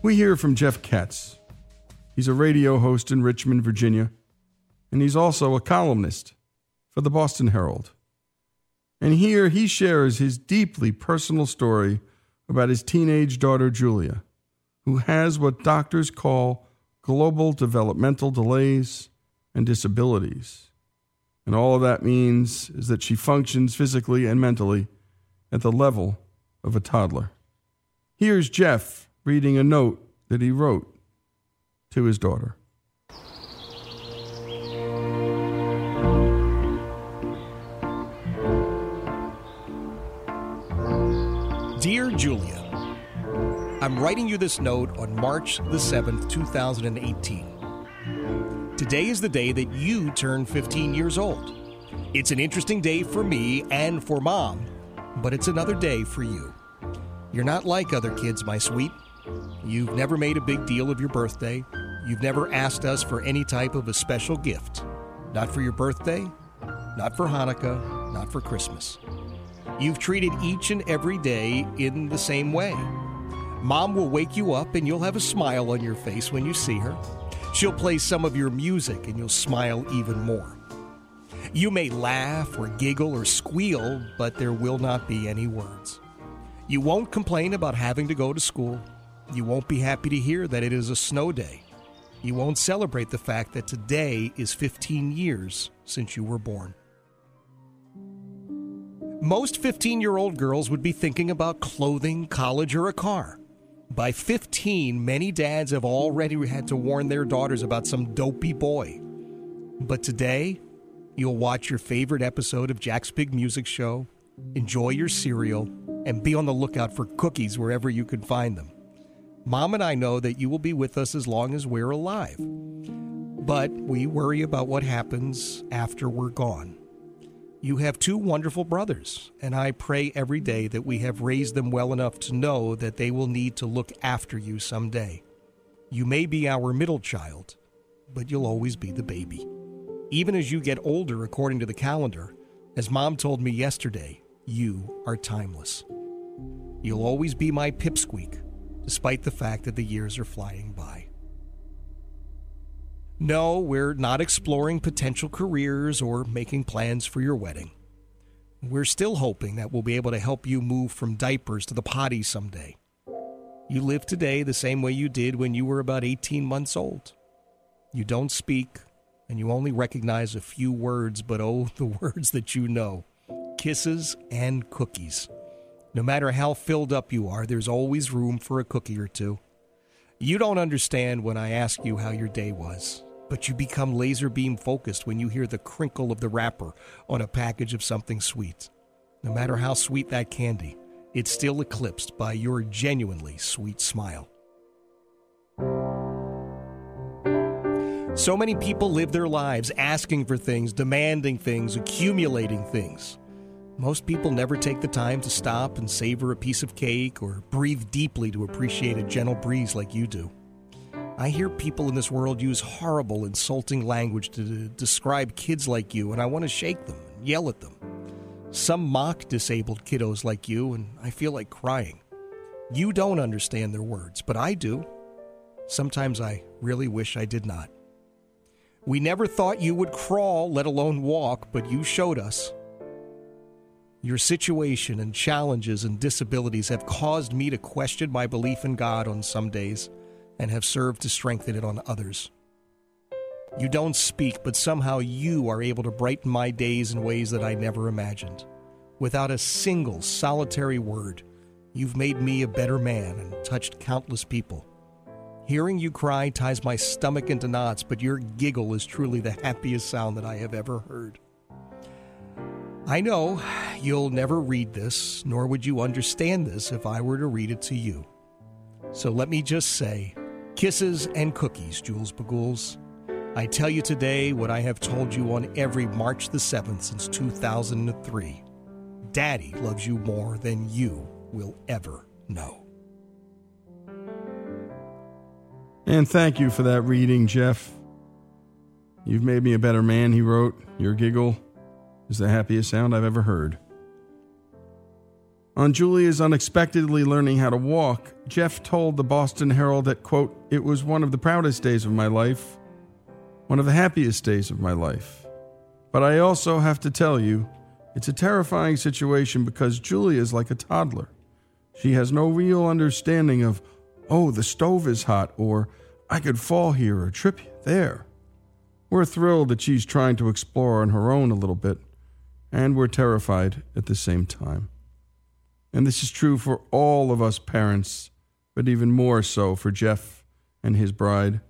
Speaker 1: we hear from Jeff Katz. He's a radio host in Richmond, Virginia, and he's also a columnist for the Boston Herald. And here he shares his deeply personal story about his teenage daughter, Julia, who has what doctors call global developmental delays and disabilities. And all of that means is that she functions physically and mentally at the level of a toddler. Here's Jeff reading a note that he wrote to his daughter.
Speaker 25: Dear Julia, I'm writing you this note on March the 7th, 2018. Today is the day that you turn 15 years old. It's an interesting day for me and for mom, but it's another day for you. You're not like other kids, my sweet. You've never made a big deal of your birthday. You've never asked us for any type of a special gift. Not for your birthday, not for Hanukkah, not for Christmas. You've treated each and every day in the same way. Mom will wake you up and you'll have a smile on your face when you see her. She'll play some of your music and you'll smile even more. You may laugh or giggle or squeal, but there will not be any words. You won't complain about having to go to school. You won't be happy to hear that it is a snow day. You won't celebrate the fact that today is 15 years since you were born. Most 15 year old girls would be thinking about clothing, college, or a car. By 15, many dads have already had to warn their daughters about some dopey boy. But today, you'll watch your favorite episode of Jack's Big Music Show, enjoy your cereal, and be on the lookout for cookies wherever you can find them. Mom and I know that you will be with us as long as we're alive. But we worry about what happens after we're gone. You have two wonderful brothers, and I pray every day that we have raised them well enough to know that they will need to look after you someday. You may be our middle child, but you'll always be the baby. Even as you get older, according to the calendar, as mom told me yesterday, you are timeless. You'll always be my pipsqueak, despite the fact that the years are flying by. No, we're not exploring potential careers or making plans for your wedding. We're still hoping that we'll be able to help you move from diapers to the potty someday. You live today the same way you did when you were about 18 months old. You don't speak, and you only recognize a few words, but oh, the words that you know kisses and cookies. No matter how filled up you are, there's always room for a cookie or two. You don't understand when I ask you how your day was, but you become laser beam focused when you hear the crinkle of the wrapper on a package of something sweet. No matter how sweet that candy, it's still eclipsed by your genuinely sweet smile. So many people live their lives asking for things, demanding things, accumulating things. Most people never take the time to stop and savor a piece of cake or breathe deeply to appreciate a gentle breeze like you do. I hear people in this world use horrible, insulting language to d- describe kids like you, and I want to shake them and yell at them. Some mock disabled kiddos like you, and I feel like crying. You don't understand their words, but I do. Sometimes I really wish I did not. We never thought you would crawl, let alone walk, but you showed us. Your situation and challenges and disabilities have caused me to question my belief in God on some days and have served to strengthen it on others. You don't speak, but somehow you are able to brighten my days in ways that I never imagined. Without a single solitary word, you've made me a better man and touched countless people. Hearing you cry ties my stomach into knots, but your giggle is truly the happiest sound that I have ever heard. I know you'll never read this, nor would you understand this if I were to read it to you. So let me just say kisses and cookies, Jules Bagools. I tell you today what I have told you on every March the 7th since 2003. Daddy loves you more than you will ever know.
Speaker 1: And thank you for that reading, Jeff. You've made me a better man, he wrote. Your giggle is the happiest sound I've ever heard. On Julia's unexpectedly learning how to walk, Jeff told the Boston Herald that, quote, it was one of the proudest days of my life, one of the happiest days of my life. But I also have to tell you, it's a terrifying situation because Julia is like a toddler. She has no real understanding of, oh, the stove is hot, or I could fall here or trip there. We're thrilled that she's trying to explore on her own a little bit, and we're terrified at the same time. And this is true for all of us parents, but even more so for Jeff and his bride.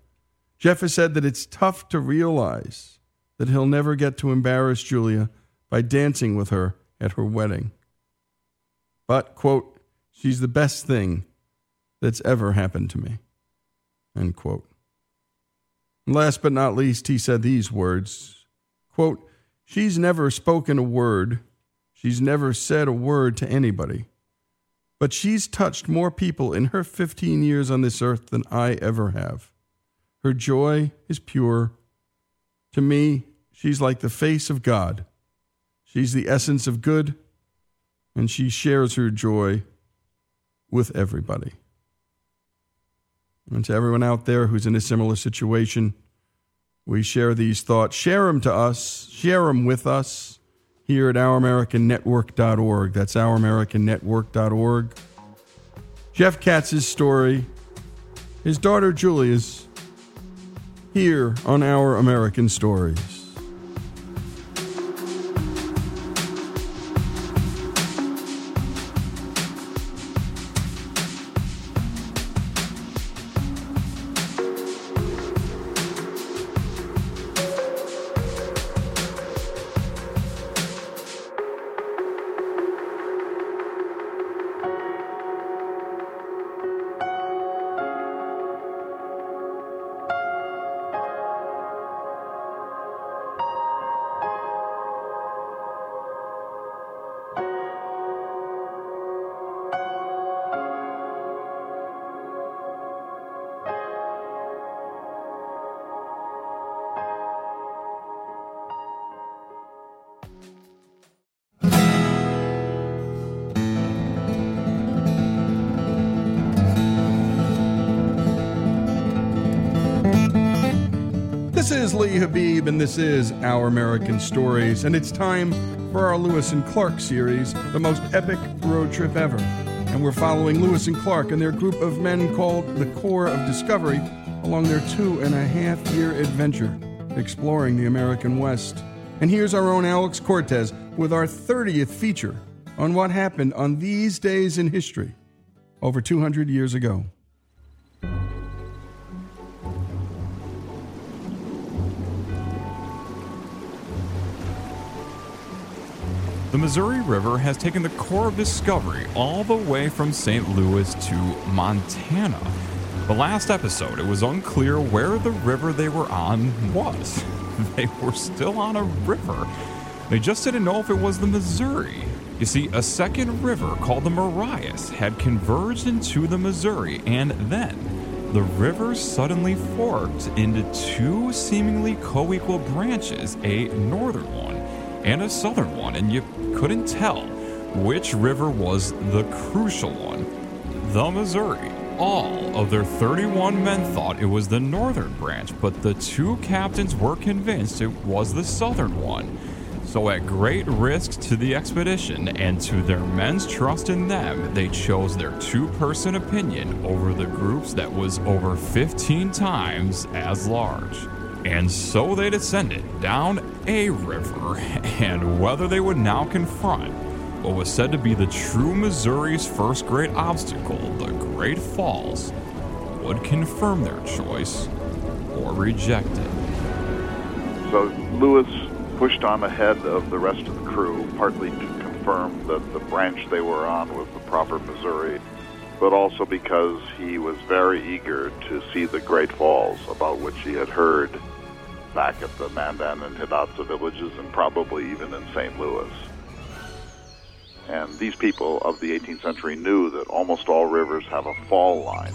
Speaker 1: Jeff has said that it's tough to realize that he'll never get to embarrass Julia by dancing with her at her wedding. But, quote, she's the best thing that's ever happened to me, end quote. And last but not least, he said these words, quote, she's never spoken a word, she's never said a word to anybody, but she's touched more people in her 15 years on this earth than I ever have. Her joy is pure. To me, she's like the face of God. She's the essence of good, and she shares her joy with everybody. And to everyone out there who's in a similar situation, we share these thoughts. Share them to us, share them with us here at ouramericannetwork.org. That's ouramericannetwork.org. Jeff Katz's story, his daughter Julia's, here on Our American Stories. Is Lee Habeeb, and this is Our American Stories, and it's time for our Lewis and Clark series, the most epic road trip ever. And we're following Lewis and Clark and their group of men called the Corps of Discovery along their two and a half year adventure exploring the American West. And here's our own Alex Cortez with our 30th feature on what happened on these days in history over 200 years ago.
Speaker 7: The Missouri River has taken the Corps of Discovery all the way from St. Louis to Montana. The last episode, it was unclear where the river they were on was. They were still on a river. They just didn't know if it was the Missouri. You see, a second river called the Marias had converged into the Missouri, and then the river suddenly forked into two seemingly co equal branches a northern one and a southern one, and you couldn't tell which river was the crucial one the Missouri. All of their 31 men thought it was the northern branch, but the two captains were convinced it was the southern one. So, at great risk to the expedition and to their men's trust in them, they chose their two person opinion over the group's that was over 15 times as large. And so they descended down a river, and whether they would now confront what was said to be the true Missouri's first great obstacle, the Great Falls, would confirm their choice or reject it.
Speaker 26: So Lewis pushed on ahead of the rest of the crew, partly to confirm that the branch they were on was the proper Missouri, but also because he was very eager to see the Great Falls, about which he had heard back at the Mandan and Hidatsa villages and probably even in St. Louis. And these people of the 18th century knew that almost all rivers have a fall line.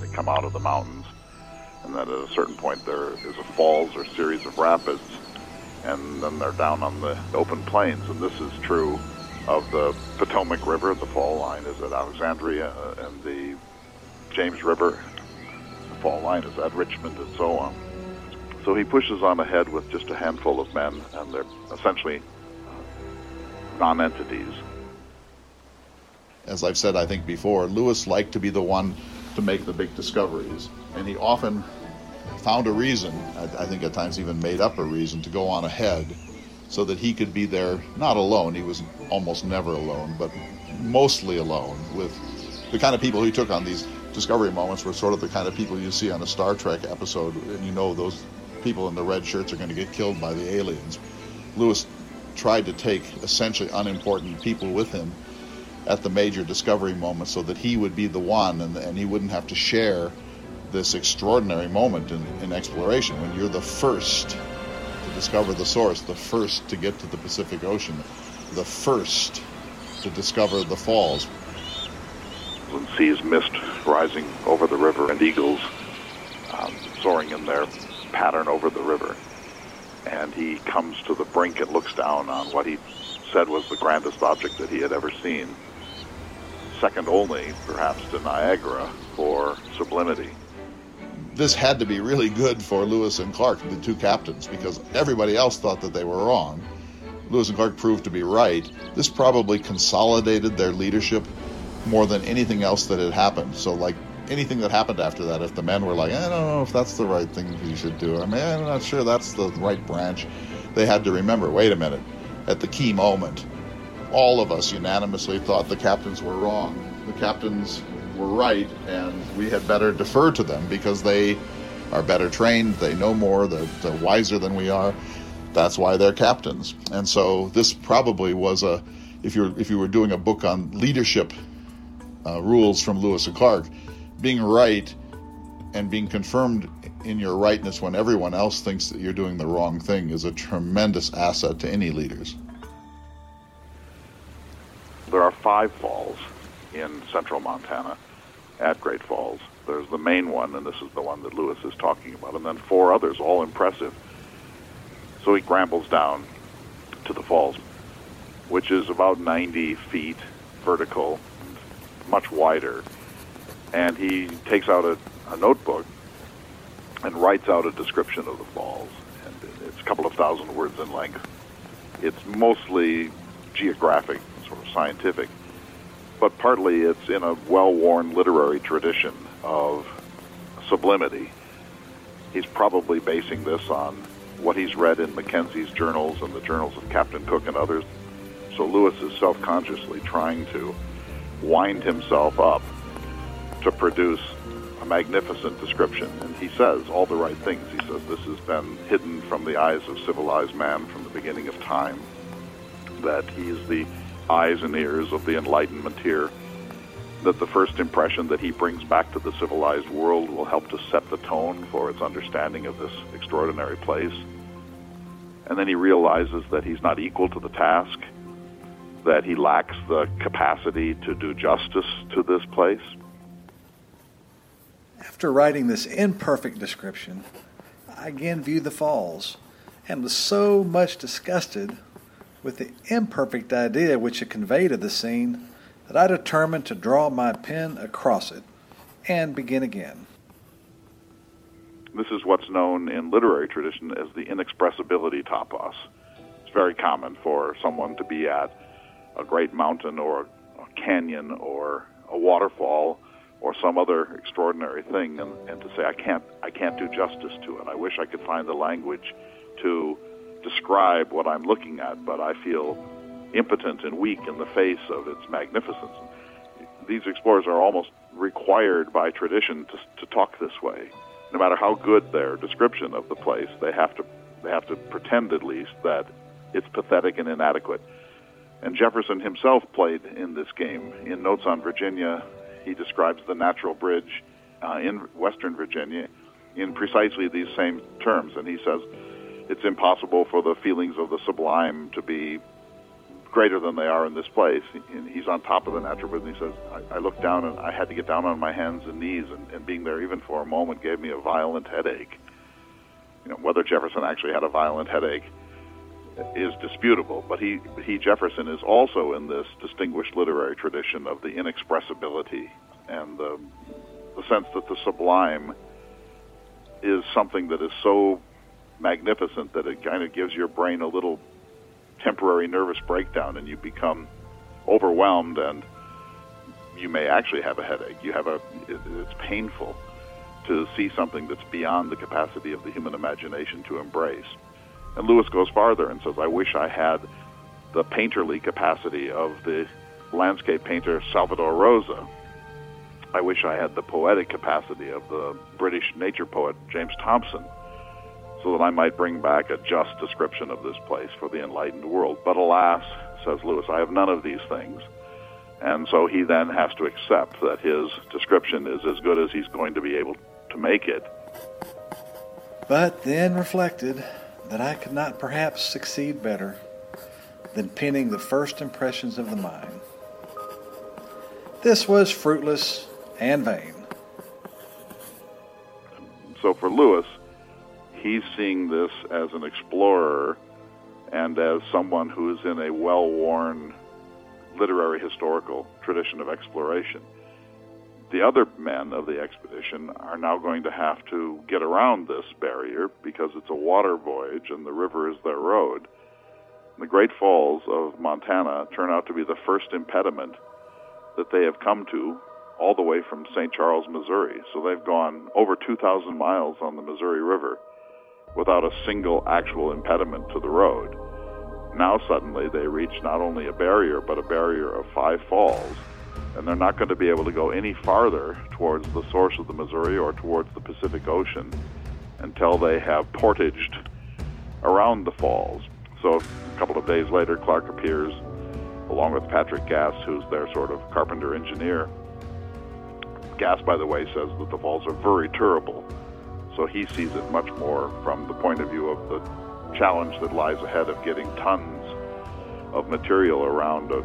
Speaker 26: They come out of the mountains, and that at a certain point there is a falls or series of rapids, and then they're down on the open plains. And this is true of the Potomac River. The fall line is at Alexandria, uh, and the James River, the fall line is at Richmond, and so on. So he pushes on ahead with just a handful of men, and they're essentially uh, non-entities.
Speaker 27: As I've said, I think before, Lewis liked to be the one to make the big discoveries, and he often found a reason, I, I think at times even made up a reason, to go on ahead so that he could be there, not alone, he was almost never alone, but mostly alone with the kind of people he took on these discovery moments were sort of the kind of people you see on a Star Trek episode, and you know those people in the red shirts are going to get killed by the aliens. Lewis tried to take essentially unimportant people with him at the major discovery moment so that he would be the one and, and he wouldn't have to share this extraordinary moment in, in exploration when you're the first to discover the source, the first to get to the Pacific Ocean, the first to discover the falls.
Speaker 26: Sees mist rising over the river and eagles um, soaring in their pattern over the river. And he comes to the brink and looks down on what he said was the grandest object that he had ever seen second only, perhaps, to Niagara for sublimity.
Speaker 27: This had to be really good for Lewis and Clark, the two captains, because everybody else thought that they were wrong. Lewis and Clark proved to be right. This probably consolidated their leadership more than anything else that had happened. So, like anything that happened after that, if the men were like, I don't know if that's the right thing you should do, I mean, I'm not sure that's the right branch, they had to remember wait a minute, at the key moment, all of us unanimously thought the captains were wrong. The captains were right, and we had better defer to them because they are better trained, they know more, they're, they're wiser than we are. That's why they're captains. And so this probably was a, if you're if you were doing a book on leadership uh, rules from Lewis and Clark, being right and being confirmed in your rightness when everyone else thinks that you're doing the wrong thing is a tremendous asset to any leaders.
Speaker 26: There are five falls in central Montana at Great Falls. There's the main one, and this is the one that Lewis is talking about, and then four others, all impressive. So he grambles down to the falls, which is about 90 feet vertical, much wider. And he takes out a, a notebook and writes out a description of the falls. And it's a couple of thousand words in length. It's mostly geographic sort of scientific, but partly it's in a well-worn literary tradition of sublimity. He's probably basing this on what he's read in Mackenzie's journals and the journals of Captain Cook and others. So Lewis is self-consciously trying to wind himself up to produce a magnificent description. And he says all the right things. He says this has been hidden from the eyes of civilized man from the beginning of time, that he is the eyes and ears of the Enlightenment here, that the first impression that he brings back to the civilized world will help to set the tone for its understanding of this extraordinary place. And then he realizes that he's not equal to the task, that he lacks the capacity to do justice to this place.
Speaker 28: After writing this imperfect description, I again viewed the falls and was so much disgusted with the imperfect idea which it conveyed of the scene that I determined to draw my pen across it and begin again.
Speaker 26: This is what's known in literary tradition as the inexpressibility topos. It's very common for someone to be at a great mountain or a canyon or a waterfall or some other extraordinary thing and, and to say I can't I can't do justice to it. I wish I could find the language to describe what I'm looking at, but I feel impotent and weak in the face of its magnificence. These explorers are almost required by tradition to, to talk this way. No matter how good their description of the place, they have to they have to pretend at least that it's pathetic and inadequate. And Jefferson himself played in this game. In Notes on Virginia, he describes the natural bridge uh, in Western Virginia in precisely these same terms. And he says it's impossible for the feelings of the sublime to be greater than they are in this place. And he's on top of the natural bridge, and he says, I, I looked down and I had to get down on my hands and knees, and, and being there even for a moment gave me a violent headache. You know, whether Jefferson actually had a violent headache is disputable, but he, he Jefferson is also in this distinguished literary tradition of the inexpressibility and the, the sense that the sublime is something that is so magnificent that it kind of gives your brain a little temporary nervous breakdown and you become overwhelmed and you may actually have a headache. You have a it, it's painful to see something that's beyond the capacity of the human imagination to embrace. And Lewis goes farther and says, I wish I had the painterly capacity of the landscape painter Salvador Rosa. I wish I had the poetic capacity of the British nature poet James Thomson, so that I might bring back a just description of this place for the enlightened world. But alas, says Lewis, I have none of these things. And so he then has to accept that his description is as good as he's going to be able to make it.
Speaker 28: But then reflected that I could not perhaps succeed better than penning the first impressions of the mind. This was fruitless and vain.
Speaker 26: So for Lewis, he's seeing this as an explorer and as someone who's in a well worn literary historical tradition of exploration. The other men of the expedition are now going to have to get around this barrier because it's a water voyage and the river is their road. The Great Falls of Montana turn out to be the first impediment that they have come to all the way from St. Charles, Missouri. So they've gone over 2,000 miles on the Missouri River without a single actual impediment to the road. Now suddenly they reach not only a barrier, but a barrier of five falls, and they're not going to be able to go any farther towards the source of the Missouri or towards the Pacific Ocean until they have portaged around the falls. So a couple of days later, Clark appears along with Patrick Gass, who's their sort of carpenter engineer. Gass, by the way, says that the falls are very terrible. So he sees it much more from the point of view of the challenge that lies ahead of getting tons of material around a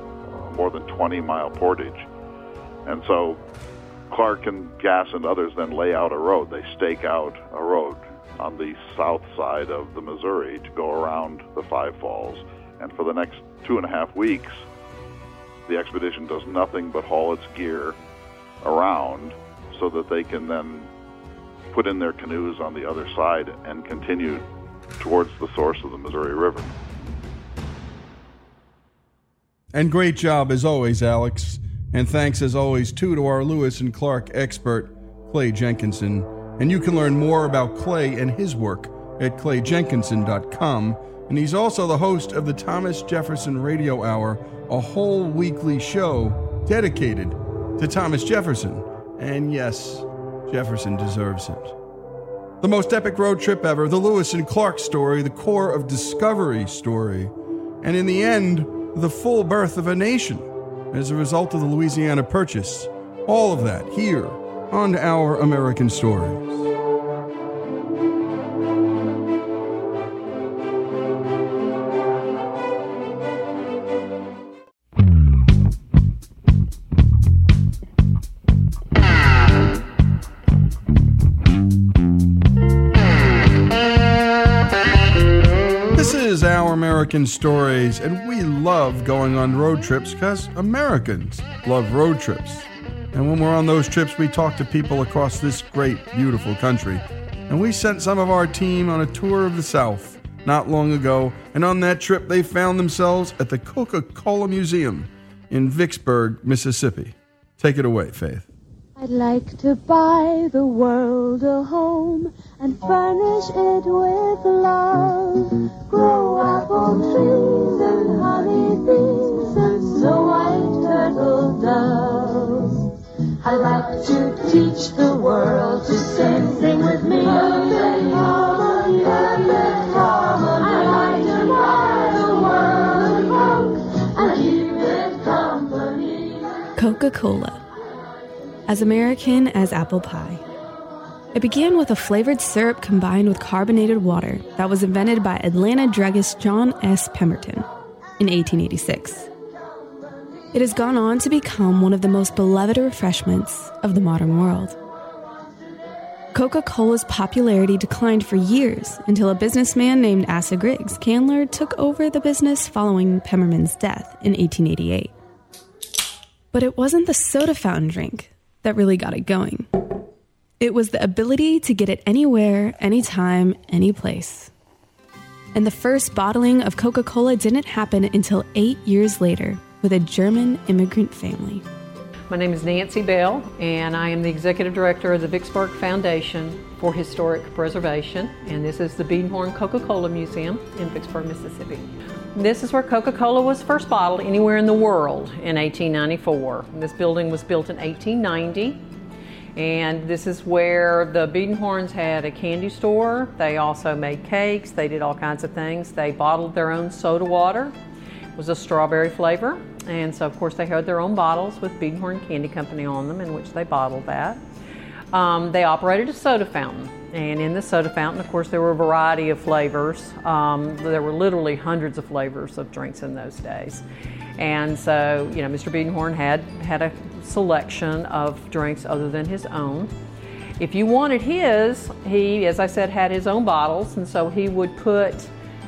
Speaker 26: more than 20 mile portage. And so Clark and Gass and others then lay out a road. They stake out a road on the south side of the Missouri to go around the Five Falls. And for the next two and a half weeks, the expedition does nothing but haul its gear around so that they can then put in their canoes on the other side and continue towards the source of the Missouri River.
Speaker 1: And great job as always, Alex. And thanks as always too to our Lewis and Clark expert, Clay Jenkinson. And you can learn more about Clay and his work at clayjenkinson.com. And he's also the host of the Thomas Jefferson Radio Hour, a whole weekly show dedicated to Thomas Jefferson. And yes, Jefferson deserves it. The most epic road trip ever, the Lewis and Clark story, the Corps of discovery story, and in the end, the full birth of a nation as a result of the Louisiana Purchase. All of that here on Our American Stories. American Stories, and we love going on road trips because Americans love road trips. And when we're on those trips, we talk to people across this great, beautiful country. And we sent some of our team on a tour of the South not long ago, and on that trip, they found themselves at the Coca Cola Museum in Vicksburg, Mississippi. Take it away, Faith.
Speaker 29: I'd like to buy the world a home and furnish it with love. Grow apple trees and honey bees and snow white turtle doves. I'd like to teach the world to sing, sing with me. Perfect harmony, perfect harmony. I'd like to buy the world a Coke and keep it company.
Speaker 30: Coca Cola. As American as apple pie. It began with a flavored syrup combined with carbonated water that was invented by Atlanta druggist John S. Pemberton in 1886. It has gone on to become one of the most beloved refreshments of the modern world. Coca Cola's popularity declined for years until a businessman named Asa Griggs Candler took over the business following Pemberton's death in 1888. But it wasn't the soda fountain drink that really got it going. It was the ability to get it anywhere, anytime, any place. And the first bottling of Coca Cola didn't happen until eight years later with a German immigrant family.
Speaker 31: My name is Nancy Bell, and I am the Executive Director of the Vicksburg Foundation for Historic Preservation, and this is the Biedenharn Coca-Cola Museum in Vicksburg, Mississippi. This is where Coca-Cola was first bottled anywhere in the world in 1894. This building was built in 1890, and this is where the Biedenharns had a candy store. They also made cakes. They did all kinds of things. They bottled their own soda water. It was a strawberry flavor. And so, of course, they had their own bottles with Biedenharn Candy Company on them in which they bottled that. Um, they operated a soda fountain. And in the soda fountain, of course, there were a variety of flavors. Um, there were literally hundreds of flavors of drinks in those days. And so, you know, Mr. Biedenharn had, had a selection of drinks other than his own. If you wanted his, he, as I said, had his own bottles, and so he would put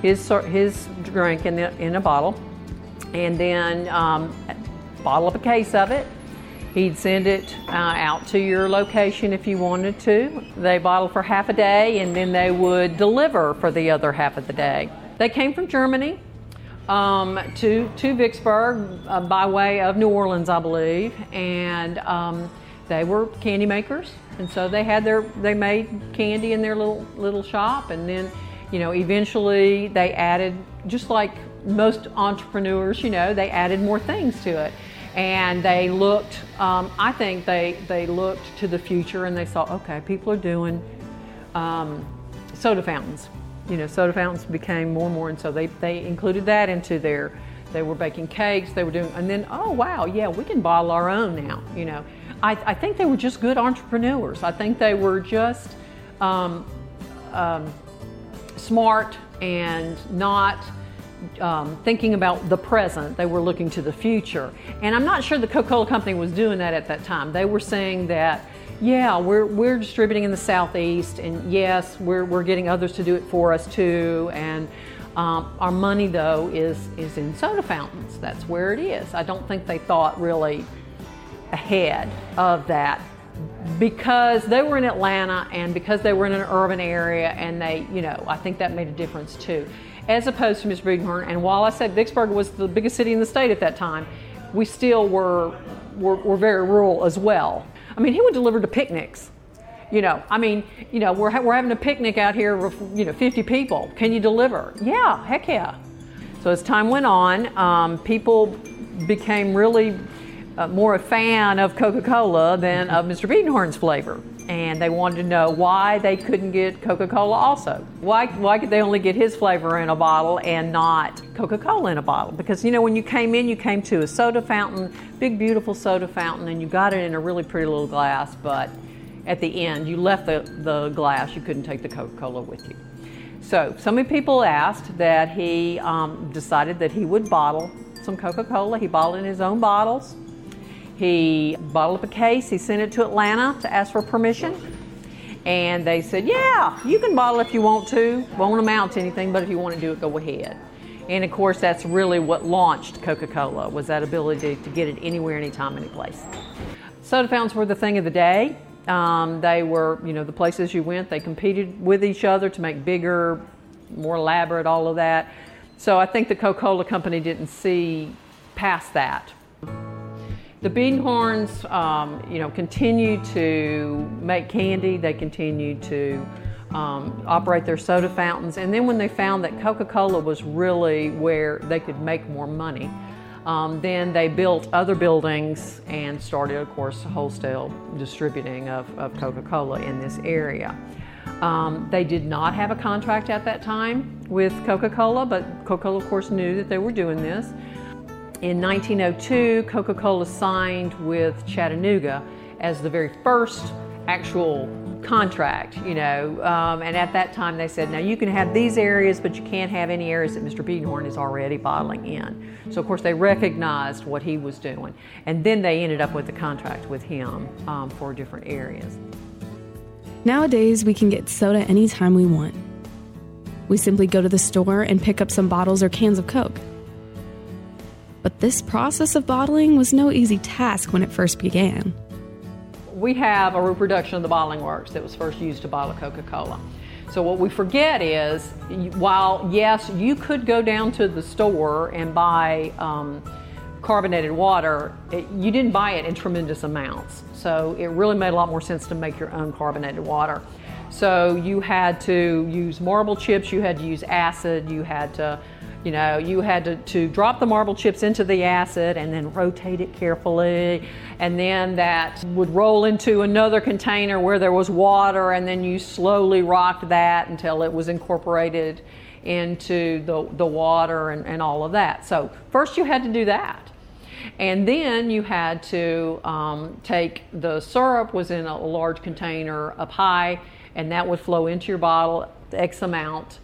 Speaker 31: his, his drink in, the, in a bottle and then um, bottle up a case of it. He'd send it uh, out to your location if you wanted to. They bottle for half a day and then they would deliver for the other half of the day. They came from Germany um, to, to Vicksburg uh, by way of New Orleans, I believe, and um, they were candy makers. And so they had their, they made candy in their little, little shop and then, you know, eventually they added, just like most entrepreneurs, you know, they added more things to it. And they looked, um, I think they, they looked to the future and they saw, okay, people are doing um, soda fountains. You know, soda fountains became more and more, and so they, they included that into their, they were baking cakes, they were doing, and then, oh wow, yeah, we can bottle our own now, you know. I, I think they were just good entrepreneurs. I think they were just um, um, smart and not um, thinking about the present, they were looking to the future. And I'm not sure the Coca Cola Company was doing that at that time. They were saying that, yeah, we're, we're distributing in the Southeast, and yes, we're, we're getting others to do it for us too. And um, our money, though, is, is in soda fountains. That's where it is. I don't think they thought really ahead of that because they were in Atlanta and because they were in an urban area and they, you know, I think that made a difference too as opposed to Mr. Biedenharn. And while I said Vicksburg was the biggest city in the state at that time, we still were, were, were very rural as well. I mean, he would deliver to picnics. You know, I mean, you know, we're, ha- we're having a picnic out here with, you know, 50 people. Can you deliver? Yeah, heck yeah. So as time went on, um, people became really uh, more a fan of Coca-Cola than of Mr. Biedenharn's flavor and they wanted to know why they couldn't get Coca-Cola also. Why, why could they only get his flavor in a bottle and not Coca-Cola in a bottle? Because you know when you came in, you came to a soda fountain, big beautiful soda fountain, and you got it in a really pretty little glass, but at the end you left the, the glass, you couldn't take the Coca-Cola with you. So so many people asked that he um, decided that he would bottle some Coca-Cola. He bottled in his own bottles he bottled up a case, he sent it to Atlanta to ask for permission. And they said, yeah, you can bottle if you want to. Won't amount to anything, but if you want to do it, go ahead. And of course, that's really what launched Coca-Cola was that ability to get it anywhere, anytime, any place. Soda fountains were the thing of the day. Um, they were, you know, the places you went. They competed with each other to make bigger, more elaborate, all of that. So I think the Coca-Cola company didn't see past that. The Biedenharns, um, you know, continue to make candy. They continue to um, operate their soda fountains. And then when they found that Coca-Cola was really where they could make more money, um, then they built other buildings and started, of course, wholesale distributing of, of Coca-Cola in this area. Um, they did not have a contract at that time with Coca-Cola, but Coca-Cola, of course, knew that they were doing this. In 1902, Coca-Cola signed with Chattanooga as the very first actual contract, you know, um, and at that time they said, now you can have these areas, but you can't have any areas that Mr. Biedenharn is already bottling in. So of course they recognized what he was doing, and then they ended up with the contract with him um, for different areas.
Speaker 30: Nowadays, we can get soda anytime we want. We simply go to the store and pick up some bottles or cans of Coke. But this process of bottling was no easy task when it first began.
Speaker 31: We have a reproduction of the bottling works that was first used to bottle Coca-Cola. So what we forget is, while yes, you could go down to the store and buy um, carbonated water, it, you didn't buy it in tremendous amounts. So it really made a lot more sense to make your own carbonated water. So you had to use marble chips, you had to use acid, you had to you know, you had to, to drop the marble chips into the acid and then rotate it carefully. And then that would roll into another container where there was water, and then you slowly rocked that until it was incorporated into the, the water and, and all of that. So, first you had to do that. And then you had to um, take the syrup was in a large container up high, and that would flow into your bottle X amount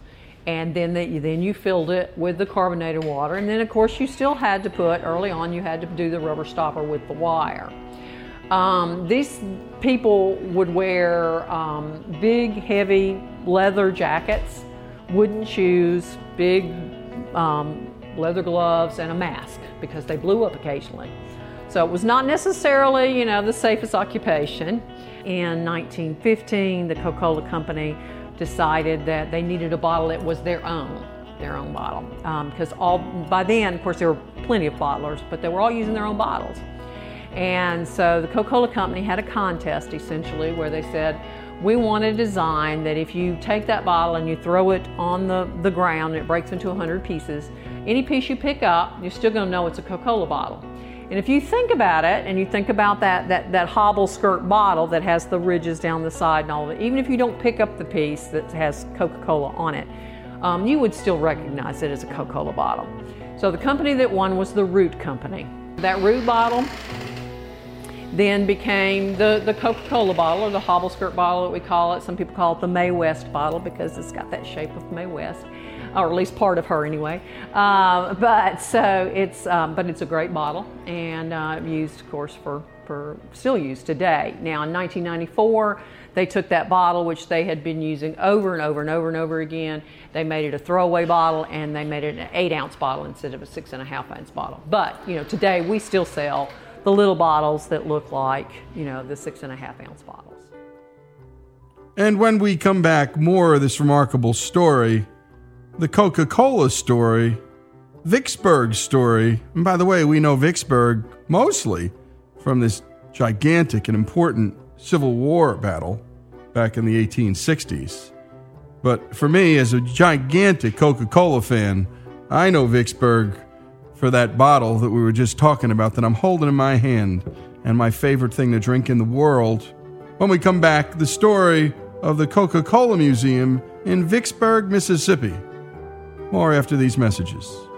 Speaker 31: and then the, then you filled it with the carbonated water. And then of course you still had to put early on you had to do the rubber stopper with the wire. Um, these people would wear um, big heavy leather jackets wooden shoes big um, leather gloves and a mask because they blew up occasionally. So it was not necessarily you know the safest occupation. In 1915 the coca-cola company decided that they needed a bottle that was their own, their own bottle. Because um, all by then, of course, there were plenty of bottlers, but they were all using their own bottles. And so the Coca-Cola company had a contest essentially where they said, we want a design that if you take that bottle and you throw it on the, the ground it breaks into 100 pieces, any piece you pick up, you're still going to know it's a Coca-Cola bottle. And if you think about it, and you think about that, that, that hobble skirt bottle that has the ridges down the side and all of it, even if you don't pick up the piece that has Coca Cola on it, um, you would still recognize it as a Coca Cola bottle. So the company that won was the Root Company. That Root bottle then became the, the Coca Cola bottle or the hobble skirt bottle that we call it. Some people call it the Mae West bottle because it's got that shape of Mae West or at least part of her anyway. Uh, but so it's, um, but it's a great bottle and uh, used, of course, for, for still used today. Now in 1994, they took that bottle, which they had been using over and over and over and over again. They made it a throwaway bottle and they made it an eight ounce bottle instead of a six and a half ounce bottle. But you know, today we still sell the little bottles that look like you know the six and a half ounce bottles.
Speaker 1: And when we come back, more of this remarkable story the Coca Cola story, Vicksburg story. And by the way, we know Vicksburg mostly from this gigantic and important Civil War battle back in the 1860s. But for me, as a gigantic Coca Cola fan, I know Vicksburg for that bottle that we were just talking about that I'm holding in my hand and my favorite thing to drink in the world. When we come back, the story of the Coca Cola Museum in Vicksburg, Mississippi. More after these messages.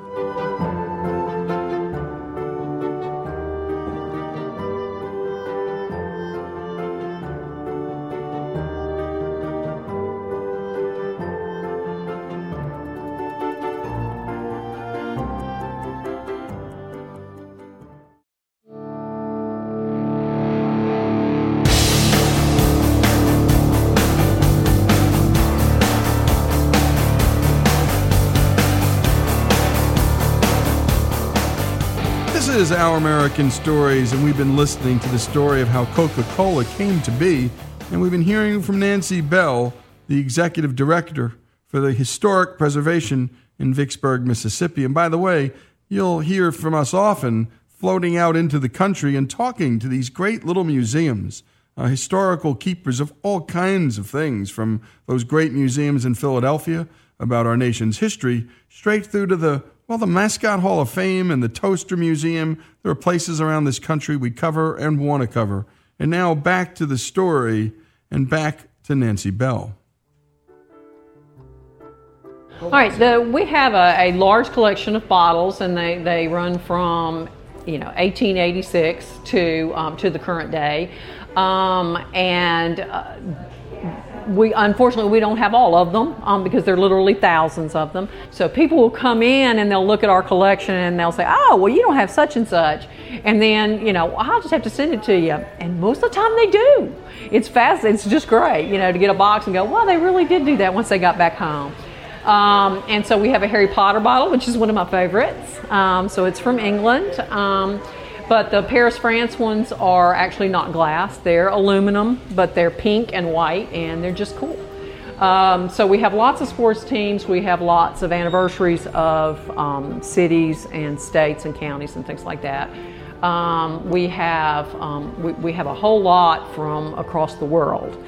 Speaker 1: Our American Stories, and we've been listening to the story of how Coca Cola came to be, and we've been hearing from Nancy Bell, the executive director for the historic preservation in Vicksburg, Mississippi. And by the way, you'll hear from us often floating out into the country and talking to these great little museums, uh, historical keepers of all kinds of things, from those great museums in Philadelphia about our nation's history, straight through to the well, the Mascot Hall of Fame and the Toaster Museum. There are places around this country we cover and want to cover. And now back to the story and back to Nancy Bell.
Speaker 31: All right, the, we have a, a large collection of bottles, and they, they run from you know 1886 to um, to the current day, um, and uh, we unfortunately we don't have all of them um, because there are literally thousands of them. So people will come in and they'll look at our collection and they'll say, "Oh, well, you don't have such and such," and then you know I'll just have to send it to you. And most of the time they do. It's fast. It's just great, you know, to get a box and go, "Well, they really did do that once they got back home." Um, and so we have a Harry Potter bottle, which is one of my favorites. Um, so it's from England. Um, but the Paris, France ones are actually not glass. They're aluminum, but they're pink and white, and they're just cool. Um, so we have lots of sports teams. We have lots of anniversaries of um, cities and states and counties and things like that. Um, we have we, we have a whole lot from across the world.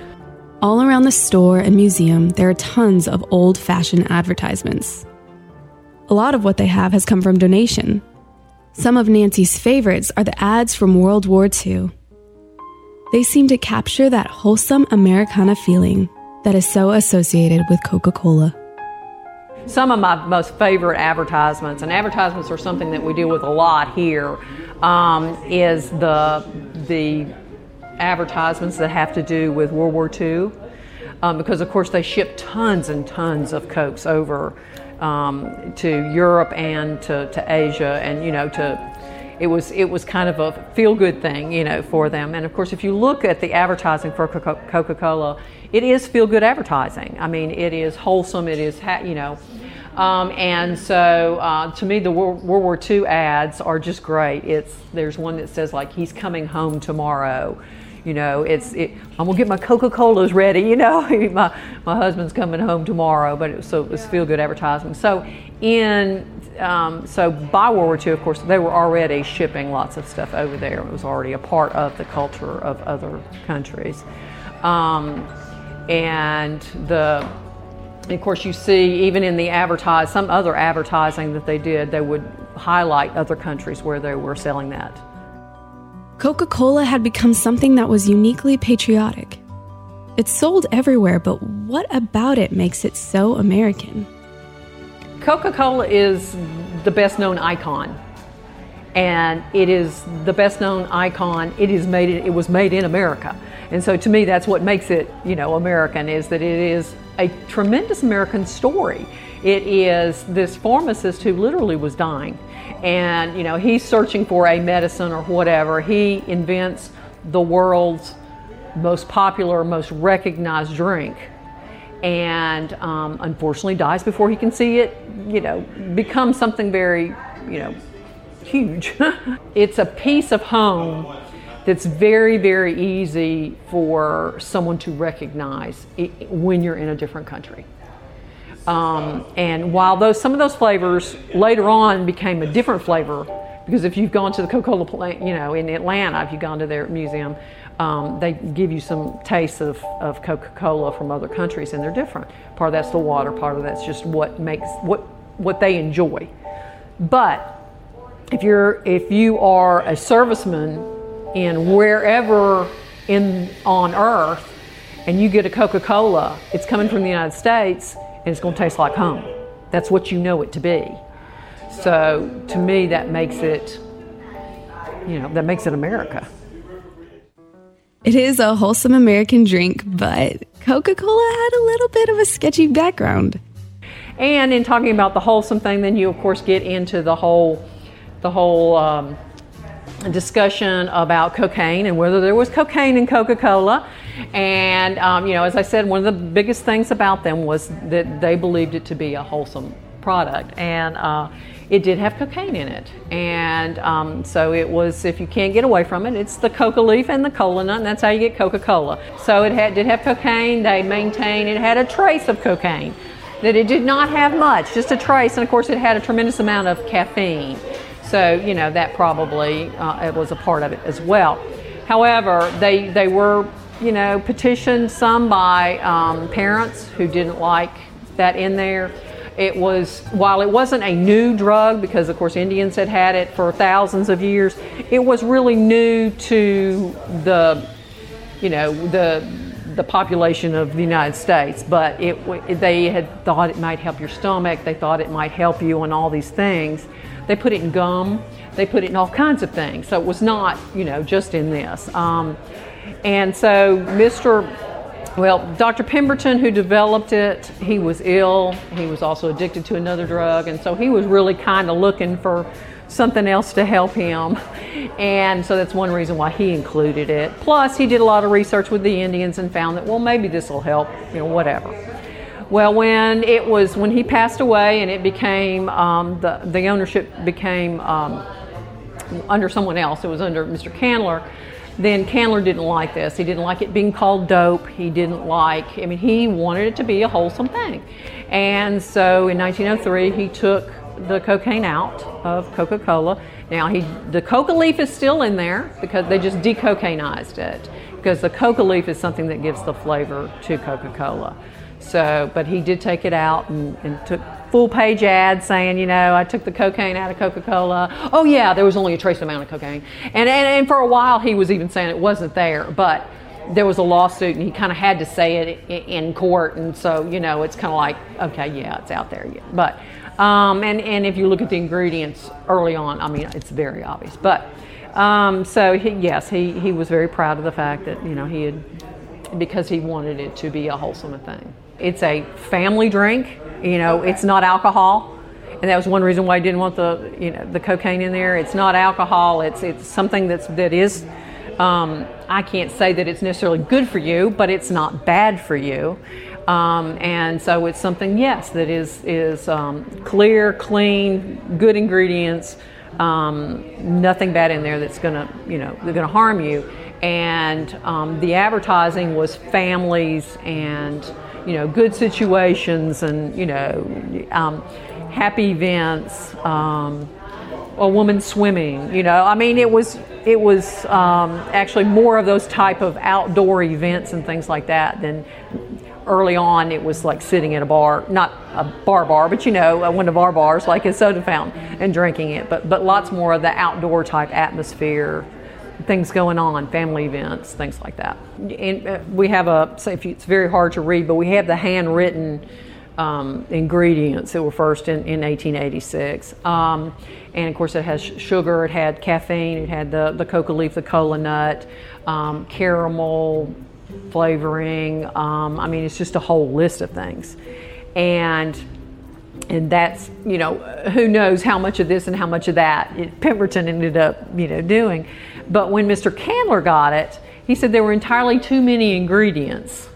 Speaker 30: All around the store and museum, there are tons of old fashioned advertisements. A lot of what they have has come from donation. Some of Nancy's favorites are the ads from World War II. They seem to capture that wholesome Americana feeling that is so associated with Coca Cola.
Speaker 31: Some of my most favorite advertisements, and advertisements are something that we deal with a lot here, um, is the the advertisements that have to do with World War II, um, because of course they ship tons and tons of Cokes over um, to Europe and to, to Asia, and you know to it was it was kind of a feel good thing, you know, for them. And of course, if you look at the advertising for Coca Cola, it is feel good advertising. I mean, it is wholesome. It is you know. Um, and so, uh, to me, the World, War II ads are just great. It's there's one that says like he's coming home tomorrow, you know, it's it, I'm gonna get my Coca Colas ready. You know, my my husband's coming home tomorrow, but it, so it was feel good advertising. So in um, so by World War II, of course, they were already shipping lots of stuff over there. It was already a part of the culture of other countries, um, and the of course, you see even in the advertise some other advertising that they did, they would highlight other countries where they were selling that.
Speaker 30: Coca Cola had become something that was uniquely patriotic. It's sold everywhere, but what about it makes it so American?
Speaker 31: Coca Cola is the best known icon. And it is the best known icon. It is made. It was made in America, and so to me, that's what makes it, you know, American. Is that it is a tremendous American story. It is this pharmacist who literally was dying, and you know he's searching for a medicine or whatever. He invents the world's most popular most recognized drink. And um, unfortunately dies before he can see it you know become something very you know huge. It's a piece of home that's very very easy for someone to recognize when you're in a different country um, and while those some of those flavors later on became a different flavor, because if you've gone to the Coca-Cola plant, you know, in Atlanta, if you've gone to their museum, um, they give you some tastes of, of Coca-Cola from other countries, and they're different. Part of that's the water, part of that's just what makes what what they enjoy. But if you're if you are a serviceman in wherever in on earth, and you get a Coca-Cola, it's coming from the United States and it's going to taste like home. That's what you know it to be. So to me, that makes it, you know, that makes it America.
Speaker 30: It is a wholesome American drink, but Coca Cola had a little bit of a sketchy background.
Speaker 31: And in talking about the wholesome thing, then you of course get into the whole, the whole um, discussion about cocaine and whether there was cocaine in Coca Cola. And, um, you know, as I said, one of the biggest things about them was that they believed it to be a wholesome product, and uh, it did have cocaine in it. And um, so it was, if you can't get away from it, it's the coca leaf and the cola nut, and that's how you get Coca Cola. So it had, did have cocaine. They maintained it had a trace of cocaine, that it did not have much, just a trace. And of course, it had a tremendous amount of caffeine. So, you know, that probably uh, it was a part of it as well. However, they, they were, you know, petitioned some by um, parents who didn't like that in there. It was, while it wasn't a new drug, because of course Indians had had it for thousands of years, it was really new to the, you know, the, the population of the United States. But it, they had thought it might help your stomach, they thought it might help you on all these things. They put it in gum, they put it in all kinds of things. So it was not, you know, just in this. Um, and so Mr. Well, Dr. Pemberton, who developed it, he was ill. He was also addicted to another drug, and so he was really kind of looking for something else to help him. And so that's one reason why he included it. Plus, he did a lot of research with the Indians and found that, well, maybe this will help, you know, whatever. Well, when it was when he passed away and it became um, the the ownership became um, under someone else, it was under Mr. Candler then Candler didn't like this. He didn't like it being called dope. He didn't like, I mean, he wanted it to be a wholesome thing. And so in 1903, he took the cocaine out of Coca Cola. Now, he, the coca leaf is still in there because they just decocainized it because the coca leaf is something that gives the flavor to Coca Cola. So, but he did take it out and, and took full page ad saying, you know, I took the cocaine out of Coca Cola. Oh, yeah, there was only a trace amount of cocaine. And, and, and for a while, he was even saying it wasn't there. But there was a lawsuit, and he kind of had to say it in court. And so, you know, it's kind of like, okay, yeah, it's out there. But, um, and, and if you look at the ingredients early on, I mean, it's very obvious. But, um, so he, yes, he, he was very proud of the fact that, you know, he had, because he wanted it to be a wholesome thing. It's a family drink. You know, it's not alcohol, and that was one reason why I didn't want the you know the cocaine in there. It's not alcohol. It's it's something that's that is. Um, I can't say that it's necessarily good for you, but it's not bad for you. Um, and so it's something, yes, that is is um, clear, clean, good ingredients, um, nothing bad in there that's gonna, you know, they're gonna harm you. And um, the advertising was families and you know, good situations and, you know, um, happy events, um, a woman swimming, you know. I mean, it was, it was um, actually more of those type of outdoor events and things like that than early on it was like sitting at a bar, not a bar bar, but you know, one of our bars, like a soda fountain, and drinking it. But but lots more of the outdoor type atmosphere, things going on, family events, things like that. And uh, we have a, it's very hard to read, but we have the handwritten um, ingredients that were first in, in 1886. Um, and of course, it has sugar, it had caffeine, it had the, the coca leaf, the cola nut, um, caramel flavoring. Um, I mean, it's just a whole list of things. And and that's you know who knows how much of this and how much of that Pemberton ended up you know doing. But when Mr. Candler got it, he said there were entirely too many ingredients.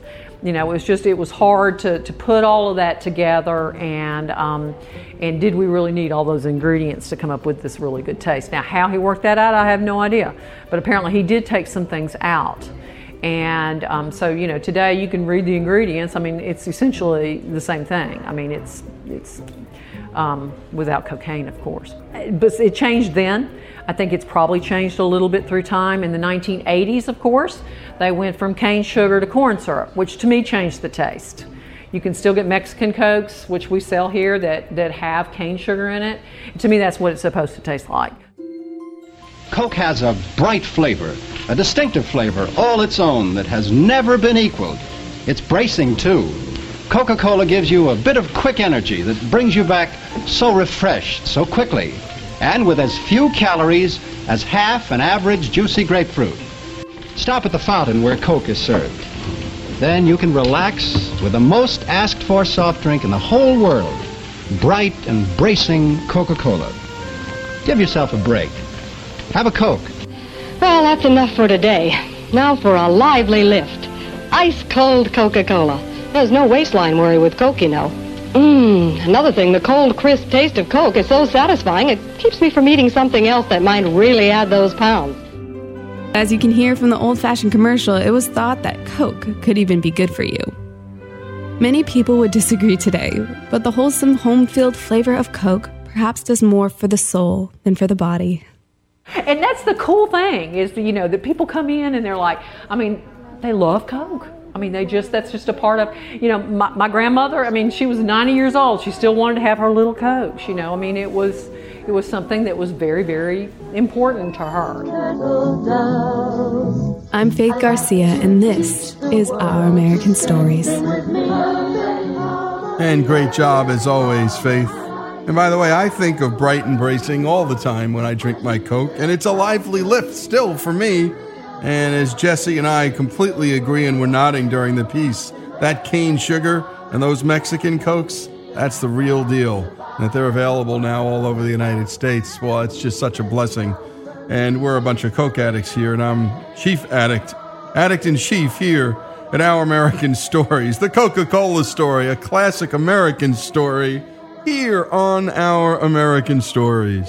Speaker 31: You know, it was just, it was hard to, to put all of that together and, um, and did we really need all those ingredients to come up with this really good taste? Now, how he worked that out, I have no idea. But apparently he did take some things out. And um, so, you know, today you can read the ingredients. I mean, it's essentially the same thing. I mean, it's, it's um, without cocaine, of course. But it changed then. I think it's probably changed a little bit through time. In the 1980s, of course, they went from cane sugar to corn syrup, which to me changed the taste. You can still get Mexican Cokes, which we sell here, that, that have cane sugar in it. To me, that's what it's supposed to taste like.
Speaker 32: Coke has a bright flavor, a distinctive flavor, all its own, that has never been equaled. It's bracing, too. Coca-Cola gives you a bit of quick energy that brings you back so refreshed so quickly and with as few calories as half an average juicy grapefruit. Stop at the fountain where Coke is served. Then you can relax with the most asked for soft drink in the whole world, bright and bracing Coca-Cola. Give yourself a break. Have a Coke.
Speaker 33: Well, that's enough for today. Now for a lively lift. Ice cold Coca-Cola. There's no waistline worry with Coke, you know. Mmm, another thing, the cold, crisp taste of Coke is so satisfying, it keeps me from eating something else that might really add those pounds.
Speaker 30: As you can hear from the old fashioned commercial, it was thought that Coke could even be good for you. Many people would disagree today, but the wholesome home field flavor of Coke perhaps does more for the soul than for the body.
Speaker 31: And that's the cool thing is, you know, that people come in and they're like, I mean, they love Coke. I mean, they just, that's just a part of, you know, my, my grandmother, I mean, she was 90 years old. She still wanted to have her little Coke, you know. I mean, it was, it was something that was very, very important to her.
Speaker 30: I'm Faith Garcia, and this is Our American Stories.
Speaker 1: And great job as always, Faith. And by the way, I think of Brighton bracing all the time when I drink my Coke, and it's a lively lift still for me. And as Jesse and I completely agree and we're nodding during the piece, that cane sugar and those Mexican Cokes, that's the real deal. And that they're available now all over the United States. Well, it's just such a blessing. And we're a bunch of Coke addicts here, and I'm chief addict, addict in chief here at Our American Stories, the Coca Cola story, a classic American story here on Our American Stories.